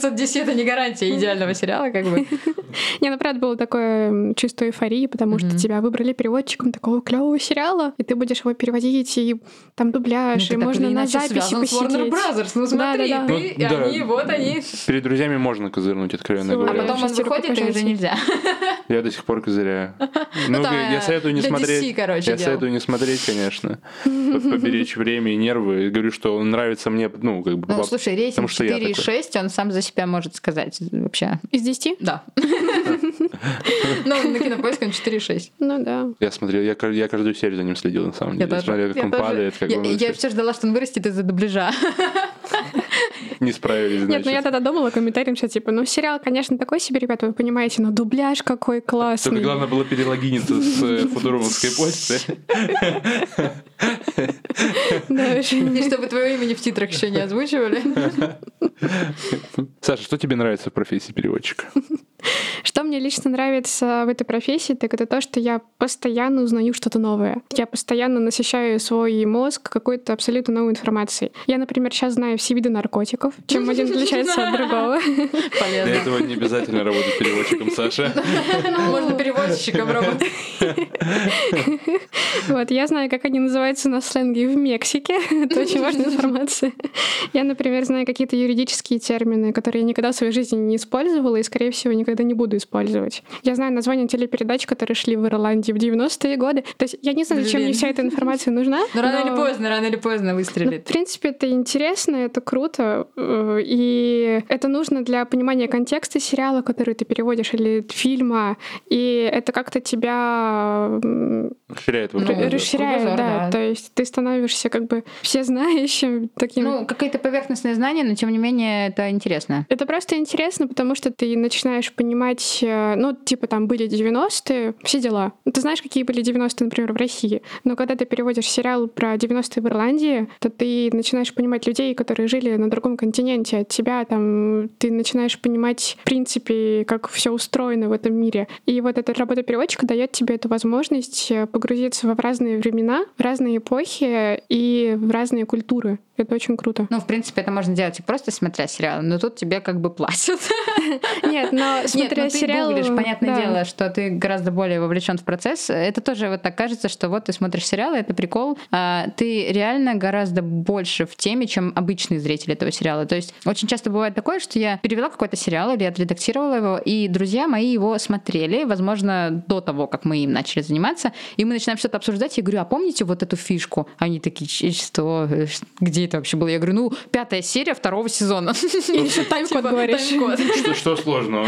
кажется, DC это не гарантия идеального сериала, как бы. Не, ну правда было такое чувство эйфории, потому что тебя выбрали переводчиком такого клевого сериала, и ты будешь его переводить, и там дубляж, Ну, и можно на записи с Warner посидеть. Brothers. Ну смотри, ты, Ну, и да. они, вот они. Перед друзьями можно козырнуть, откровенно А говоря. потом он выходит, и уже нельзя. Я до сих пор козыряю. Ну, там, я советую не смотреть. Я советую не смотреть, конечно. Поберечь время и нервы. Говорю, что он нравится мне, ну, как бы... Ну, слушай, рейтинг что я 4,6, он сам за себя может сказать вообще. Из 10? Да. Ну, на кинопоиске он 4,6. Ну да. Я смотрел, я, я каждую серию за ним следил, на самом Я деле. тоже. Смотрел, как Я он тоже. падает, как Я- он Я вообще все ждала, что он вырастет из-за дубляжа. не справились, Нет, ну я тогда думала комментарием, что типа, ну сериал, конечно, такой себе, ребята, вы понимаете, но дубляж какой классный. Только главное было перелогиниться с э, футуромовской почты. Да. И чтобы твое имя не в титрах еще не озвучивали. Саша, что тебе нравится в профессии переводчика? Что мне лично нравится в этой профессии, так это то, что я постоянно узнаю что-то новое. Я постоянно насыщаю свой мозг какой-то абсолютно новой информацией. Я, например, сейчас знаю все виды наркотиков, чем один отличается от другого. Для Полезно. этого не обязательно работать переводчиком, Саша. Можно переводчиком работать. Вот, я знаю, как они называются на сленге в Мексике. Это очень важная информация. Я, например, знаю какие-то юридические термины, которые я никогда в своей жизни не использовала и, скорее всего, никогда не буду использовать. Я знаю название телепередач, которые шли в Ирландии в 90-е годы. То есть я не знаю, зачем мне вся эта информация нужна. Но Ну, рано или но- поздно, рано или поздно Ну, выстрелит. в принципе, это интересно, это круто, и это нужно для понимания контекста сериала, который ты переводишь, или фильма, и это как-то тебя Расширяет Ну, расширяет, да. да. То есть ты становишься как бы всезнающим таким. Ну, какие-то поверхностные знания, но тем не менее это интересно. это просто интересно, потому что ты начинаешь понимать, э, ну, типа там были 90-е, все дела. Ты знаешь, какие были 90-е, например, в России. Но когда ты переводишь сериал про 90-е в Ирландии, то ты начинаешь понимать людей, которые жили на другом континенте от тебя, там, ты начинаешь понимать, в принципе, как все устроено в этом мире. И вот эта работа переводчика дает тебе эту возможность э, погрузиться в разные времена, в разные эпохи и в разные культуры. Это очень круто. Ну, в принципе, это можно делать и просто смотря сериал, но тут тебе как бы платят. Нет, но Нет, смотря ну ты сериал... гуглишь, понятное да. дело, что ты гораздо более вовлечен в процесс. Это тоже вот так кажется, что вот ты смотришь сериал, и это прикол. а ты реально гораздо больше в теме, чем обычный зритель этого сериала. То есть очень часто бывает такое, что я перевела какой-то сериал или отредактировала его, и друзья мои его смотрели, возможно, до того, как мы им начали заниматься, и мы начинаем что-то обсуждать. Я говорю, а помните вот эту фишку? Они такие, «Ч- что? Где это вообще было? Я говорю, ну, пятая серия второго сезона. И еще тайм-код Типа, говоришь. Что, сложного?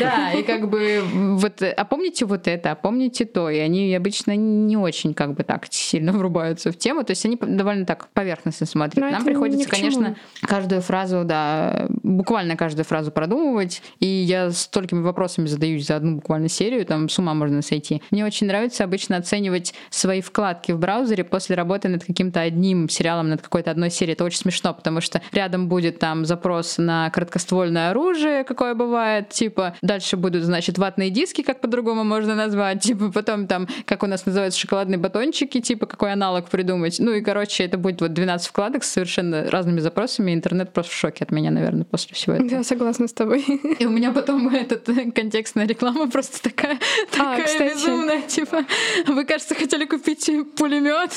Да, и как бы вот, а помните вот это, а помните то, и они обычно не очень как бы так сильно врубаются в тему, то есть они довольно так поверхностно смотрят. Но Нам приходится, конечно, каждую фразу, да, буквально каждую фразу продумывать, и я столькими вопросами задаюсь за одну буквально серию, там с ума можно сойти. Мне очень нравится обычно оценивать свои вкладки в браузере после работы над каким-то одним сериалом, над какой-то одной серией. Это очень смешно, потому что рядом будет там запрос на краткоствольное оружие, какое бывает, типа дальше будут, значит, ватные диски, как по-другому можно назвать, типа потом там, как у нас называются, шоколадные батончики, типа какой аналог придумать. Ну и, короче, это будет вот 12 вкладок с совершенно разными запросами, интернет просто в шоке от меня, наверное, после всего этого. Я согласна с тобой. И у меня потом этот э, контекстная реклама просто такая, такая А, кстати. безумная, типа, вы, кажется, хотели купить пулемет.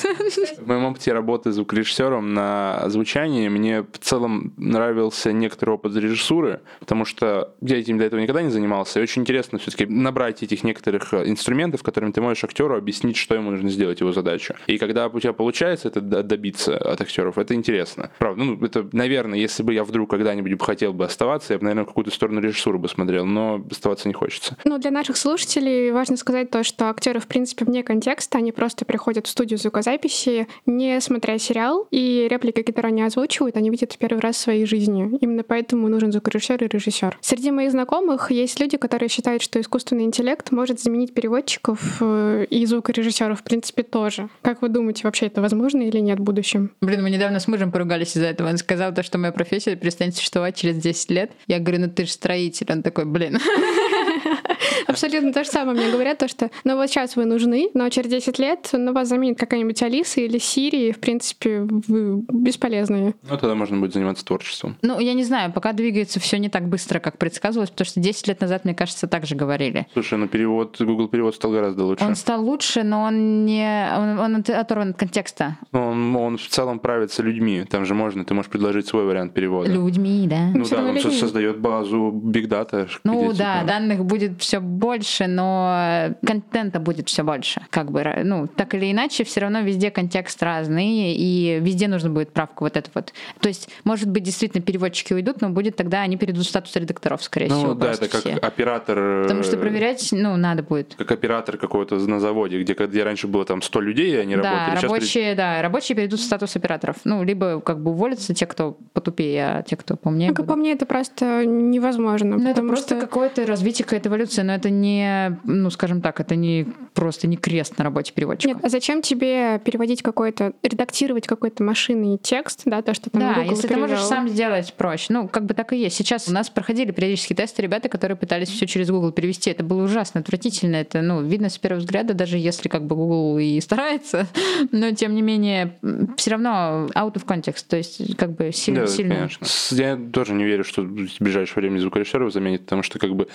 В моем опыте работы звукорежиссером на звучании мне в целом нравился некоторый опыт режиссуры, потому что я этим до этого никогда не занимался. И очень интересно все-таки набрать этих некоторых э, инструментов, которыми ты можешь актеру объяснить, что ему нужно сделать, его задачу. И когда у тебя получается это добиться от актеров, это интересно. Правда, ну, это, наверное, если бы я вдруг когда-нибудь хотел бы оставаться, я бы, наверное, какую-то сторону режиссуры бы смотрел, но оставаться не хочется. Ну, для наших слушателей важно сказать то, что актеры, в принципе, вне контекста, они просто приходят в студию звукозаписи, не смотря сериал, и реплики, которые они озвучивают, они видят в первый раз в своей жизни. Именно поэтому нужен звукорежиссер и режиссер. Среди моих знакомых есть люди, которые считают, что искусственный интеллект может заменить переводчиков э, и звукорежиссеров, в принципе, тоже. Как вы думаете, вообще это возможно или нет в будущем? Блин, мы недавно с мужем поругались из-за этого. Он сказал то, что моя профессия перестанет существовать через 10 лет. Я говорю, ну ты же строитель. Он такой, блин. Абсолютно то же самое мне говорят, то, что ну вот сейчас вы нужны, но через 10 лет ну, вас заменит какая-нибудь Алиса или Сири, и, в принципе, вы бесполезные. Ну, тогда можно будет заниматься творчеством. Ну, я не знаю, пока двигается все не так быстро, как предсказывалось, потому что 10 лет назад, мне кажется, так же говорили. Слушай, ну перевод, Google перевод стал гораздо лучше. Он стал лучше, но он не... Он, он оторван от контекста. Ну, он, он в целом правится людьми. Там же можно, ты можешь предложить свой вариант перевода. Людьми, да. Ну да, он создает базу big data. Ну где, да, типа... данных будет все больше, но контента будет все больше. Как бы, ну, так или иначе, все равно везде контекст разный, и везде нужно будет правку вот эту вот. То есть, может быть, действительно переводчики уйдут, но будет тогда они перейдут в статус редакторов, скорее ну, всего. Ну да, это как все. оператор... Потому что проверять, ну, надо будет. Как оператор какого-то на заводе, где, где раньше было там 100 людей, и они да, работали. Рабочие, Сейчас... да, рабочие перейдут в статус операторов. Ну, либо как бы уволятся те, кто потупее, а те, кто поумнее. Ну, как по мне, это просто невозможно. Ну, это просто что... какое-то развитие, какая-то эволюция, но это не, ну, скажем так, это не просто не крест на работе переводчика. Нет, а зачем тебе переводить какой-то, редактировать какой-то машинный текст, да, то, что там Да, Google если перевел. ты можешь сам сделать проще. Ну, как бы так и есть. Сейчас у нас проходили периодически тесты ребята, которые пытались все через Google перевести. Это было ужасно, отвратительно. Это, ну, видно с первого взгляда, даже если как бы Google и старается, но тем не менее все равно out of context, то есть как бы сильно, да, сильно. Конечно. Я тоже не верю, что в ближайшее время звукорежиссеров заменит, потому что как бы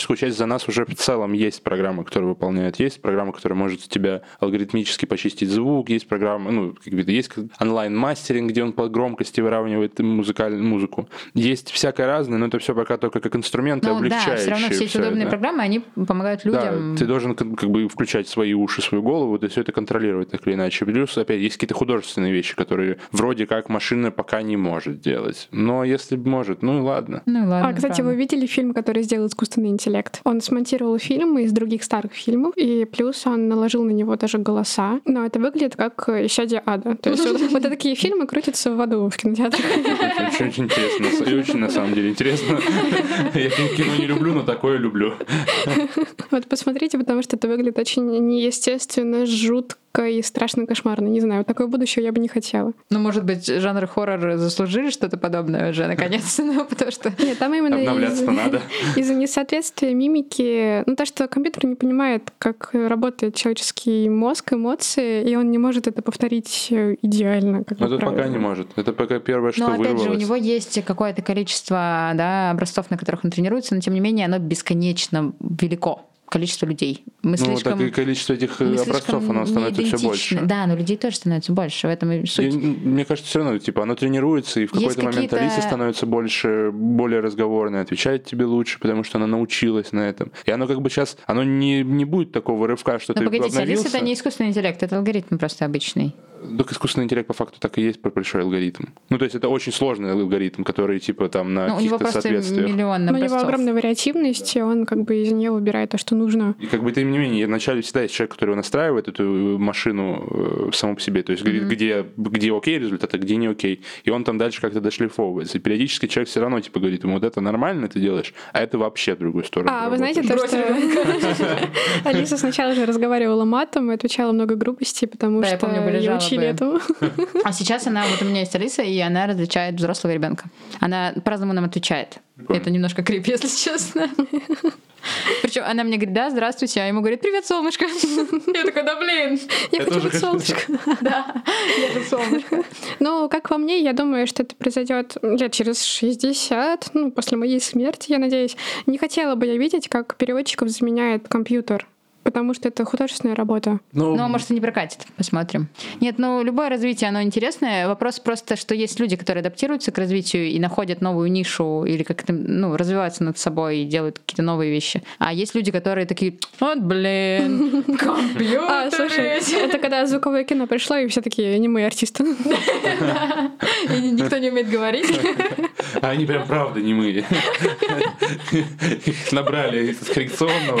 техническую часть за нас уже в целом есть программа, которая выполняет, есть программа, которая может тебя алгоритмически почистить звук, есть программа, ну, как бы есть онлайн-мастеринг, где он по громкости выравнивает музыкальную музыку. Есть всякое разное, но это все пока только как инструменты ну, облегчающие. Да, все равно все эти удобные да. программы, они помогают людям. Да, ты должен как бы включать свои уши, свою голову, и все это контролировать так или иначе. Плюс, опять, есть какие-то художественные вещи, которые вроде как машина пока не может делать. Но если может, ну и ладно. Ну и ладно. А, кстати, правда. вы видели фильм, который сделал искусственный интеллект? Он смонтировал фильм из других старых фильмов, и плюс он наложил на него даже голоса. Но это выглядит как «Исчадие ада». То есть вот, вот такие фильмы крутятся в аду в кинотеатре. Очень, очень интересно. И очень, на самом деле, интересно. Я кино не люблю, но такое люблю. Вот посмотрите, потому что это выглядит очень неестественно, жутко и страшно кошмарно. Не знаю, такое будущее я бы не хотела. Ну, может быть, жанр хоррор заслужили что-то подобное уже, наконец-то, ну, потому что... Нет, там именно Обновляться из- надо. из-за несоответствия мимики, ну, то, что компьютер не понимает, как работает человеческий мозг, эмоции, и он не может это повторить идеально, как Но это пока не может. Это пока первое, что Но опять же, у него есть какое-то количество да, образцов, на которых он тренируется, но тем не менее оно бесконечно велико количество людей. Мы Ну, слишком... так и количество этих э, образцов, оно становится все больше. Да, но людей тоже становится больше. В этом и суть. И, мне кажется, все равно, типа, оно тренируется, и в какой-то момент Алиса становится больше, более разговорной, отвечает тебе лучше, потому что она научилась на этом. И оно как бы сейчас, оно не, не будет такого рывка, что Но ты погодите, обновился. Алиса это не искусственный интеллект, это алгоритм просто обычный. Так искусственный интеллект по факту так и есть большой алгоритм. Ну, то есть это очень сложный алгоритм, который, типа, там на Ну, каких-то соответствиях. миллион Но у него огромная вариативность, и он как бы из нее выбирает то, что нужно. И как бы тем не менее, вначале всегда есть человек, который настраивает эту машину э, саму по себе. То есть говорит, где, где окей результат, а где не окей. И он там дальше как-то дошлифовывается. И периодически человек все равно типа говорит ему, вот это нормально ты делаешь, а это вообще в другую сторону. А, вы знаете, то, что Алиса сначала же разговаривала матом и отвечала много грубостей, потому Да, я что помню, были ее учили жалобы. этому. А сейчас она, вот у меня есть Алиса, и она различает взрослого ребенка. Она по-разному нам отвечает. Это немножко крип, если честно. Причем она мне говорит, да, здравствуйте, а ему говорит, привет, солнышко. Я такая, да блин. Я Я хочу быть хочу. солнышко. Да, я же солнышко. Ну, как по мне, я думаю, что это произойдет лет через 60, ну, после моей смерти, я надеюсь. Не хотела бы я видеть, как переводчиков заменяет компьютер, потому что это художественная работа. Ну, Ну, а может, и не прокатит. Посмотрим. Нет, ну, любое развитие, оно интересное. Вопрос просто, что есть люди, которые адаптируются к развитию и находят новую нишу или как-то, ну, развиваются над собой и делают какие-то новые вещи. А есть люди, которые такие, вот, блин, компьютер. А, слушай, это когда звуковое кино пришло, и все такие аниме-артисты. И никто не умеет говорить. А они прям правда не мы. Набрали из коррекционного.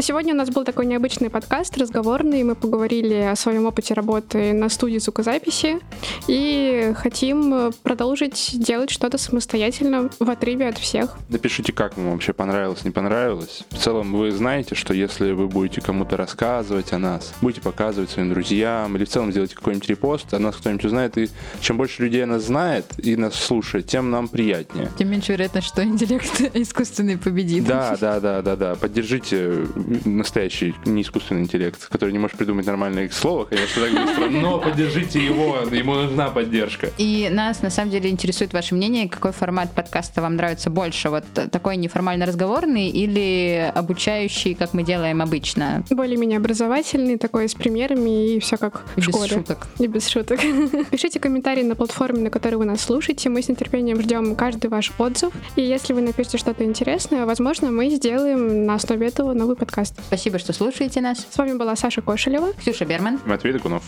Сегодня у нас был такой необычный подкаст, разговорный. Мы поговорили о своем опыте работы на студии звукозаписи и хотим продолжить делать что-то самостоятельно в отрыве от всех. Напишите, как вам вообще понравилось, не понравилось. В целом вы знаете, что если вы будете кому-то рассказывать о нас, будете показывать своим друзьям или в целом сделать какой-нибудь репост, о нас кто-нибудь узнает, и чем больше людей нас знает и нас слушает, тем нам приятнее. Тем меньше вероятность, что интеллект искусственный победит. Да, да, да, да, да. Поддержите настоящий не искусственный интеллект, который не может придумать нормальное слово, конечно, так быстро, но поддержите его, ему нужна поддержка. И нас на самом деле интересует ваше мнение, какой формат подкаста вам нравится больше, вот такой неформально разговорный или обучающий, как мы делаем обычно? Более-менее образовательный, такой с примерами и все как и в школе. без шуток. И без шуток. Пишите комментарии на платформе, на которой вы нас слушаете. Мы с нетерпением ждем каждый ваш отзыв. И если вы напишете что-то интересное, возможно, мы сделаем на основе этого новый подкаст. Спасибо, что слушаете нас. С вами была Саша Кошелева, Ксюша Берман, Матвей Докунов.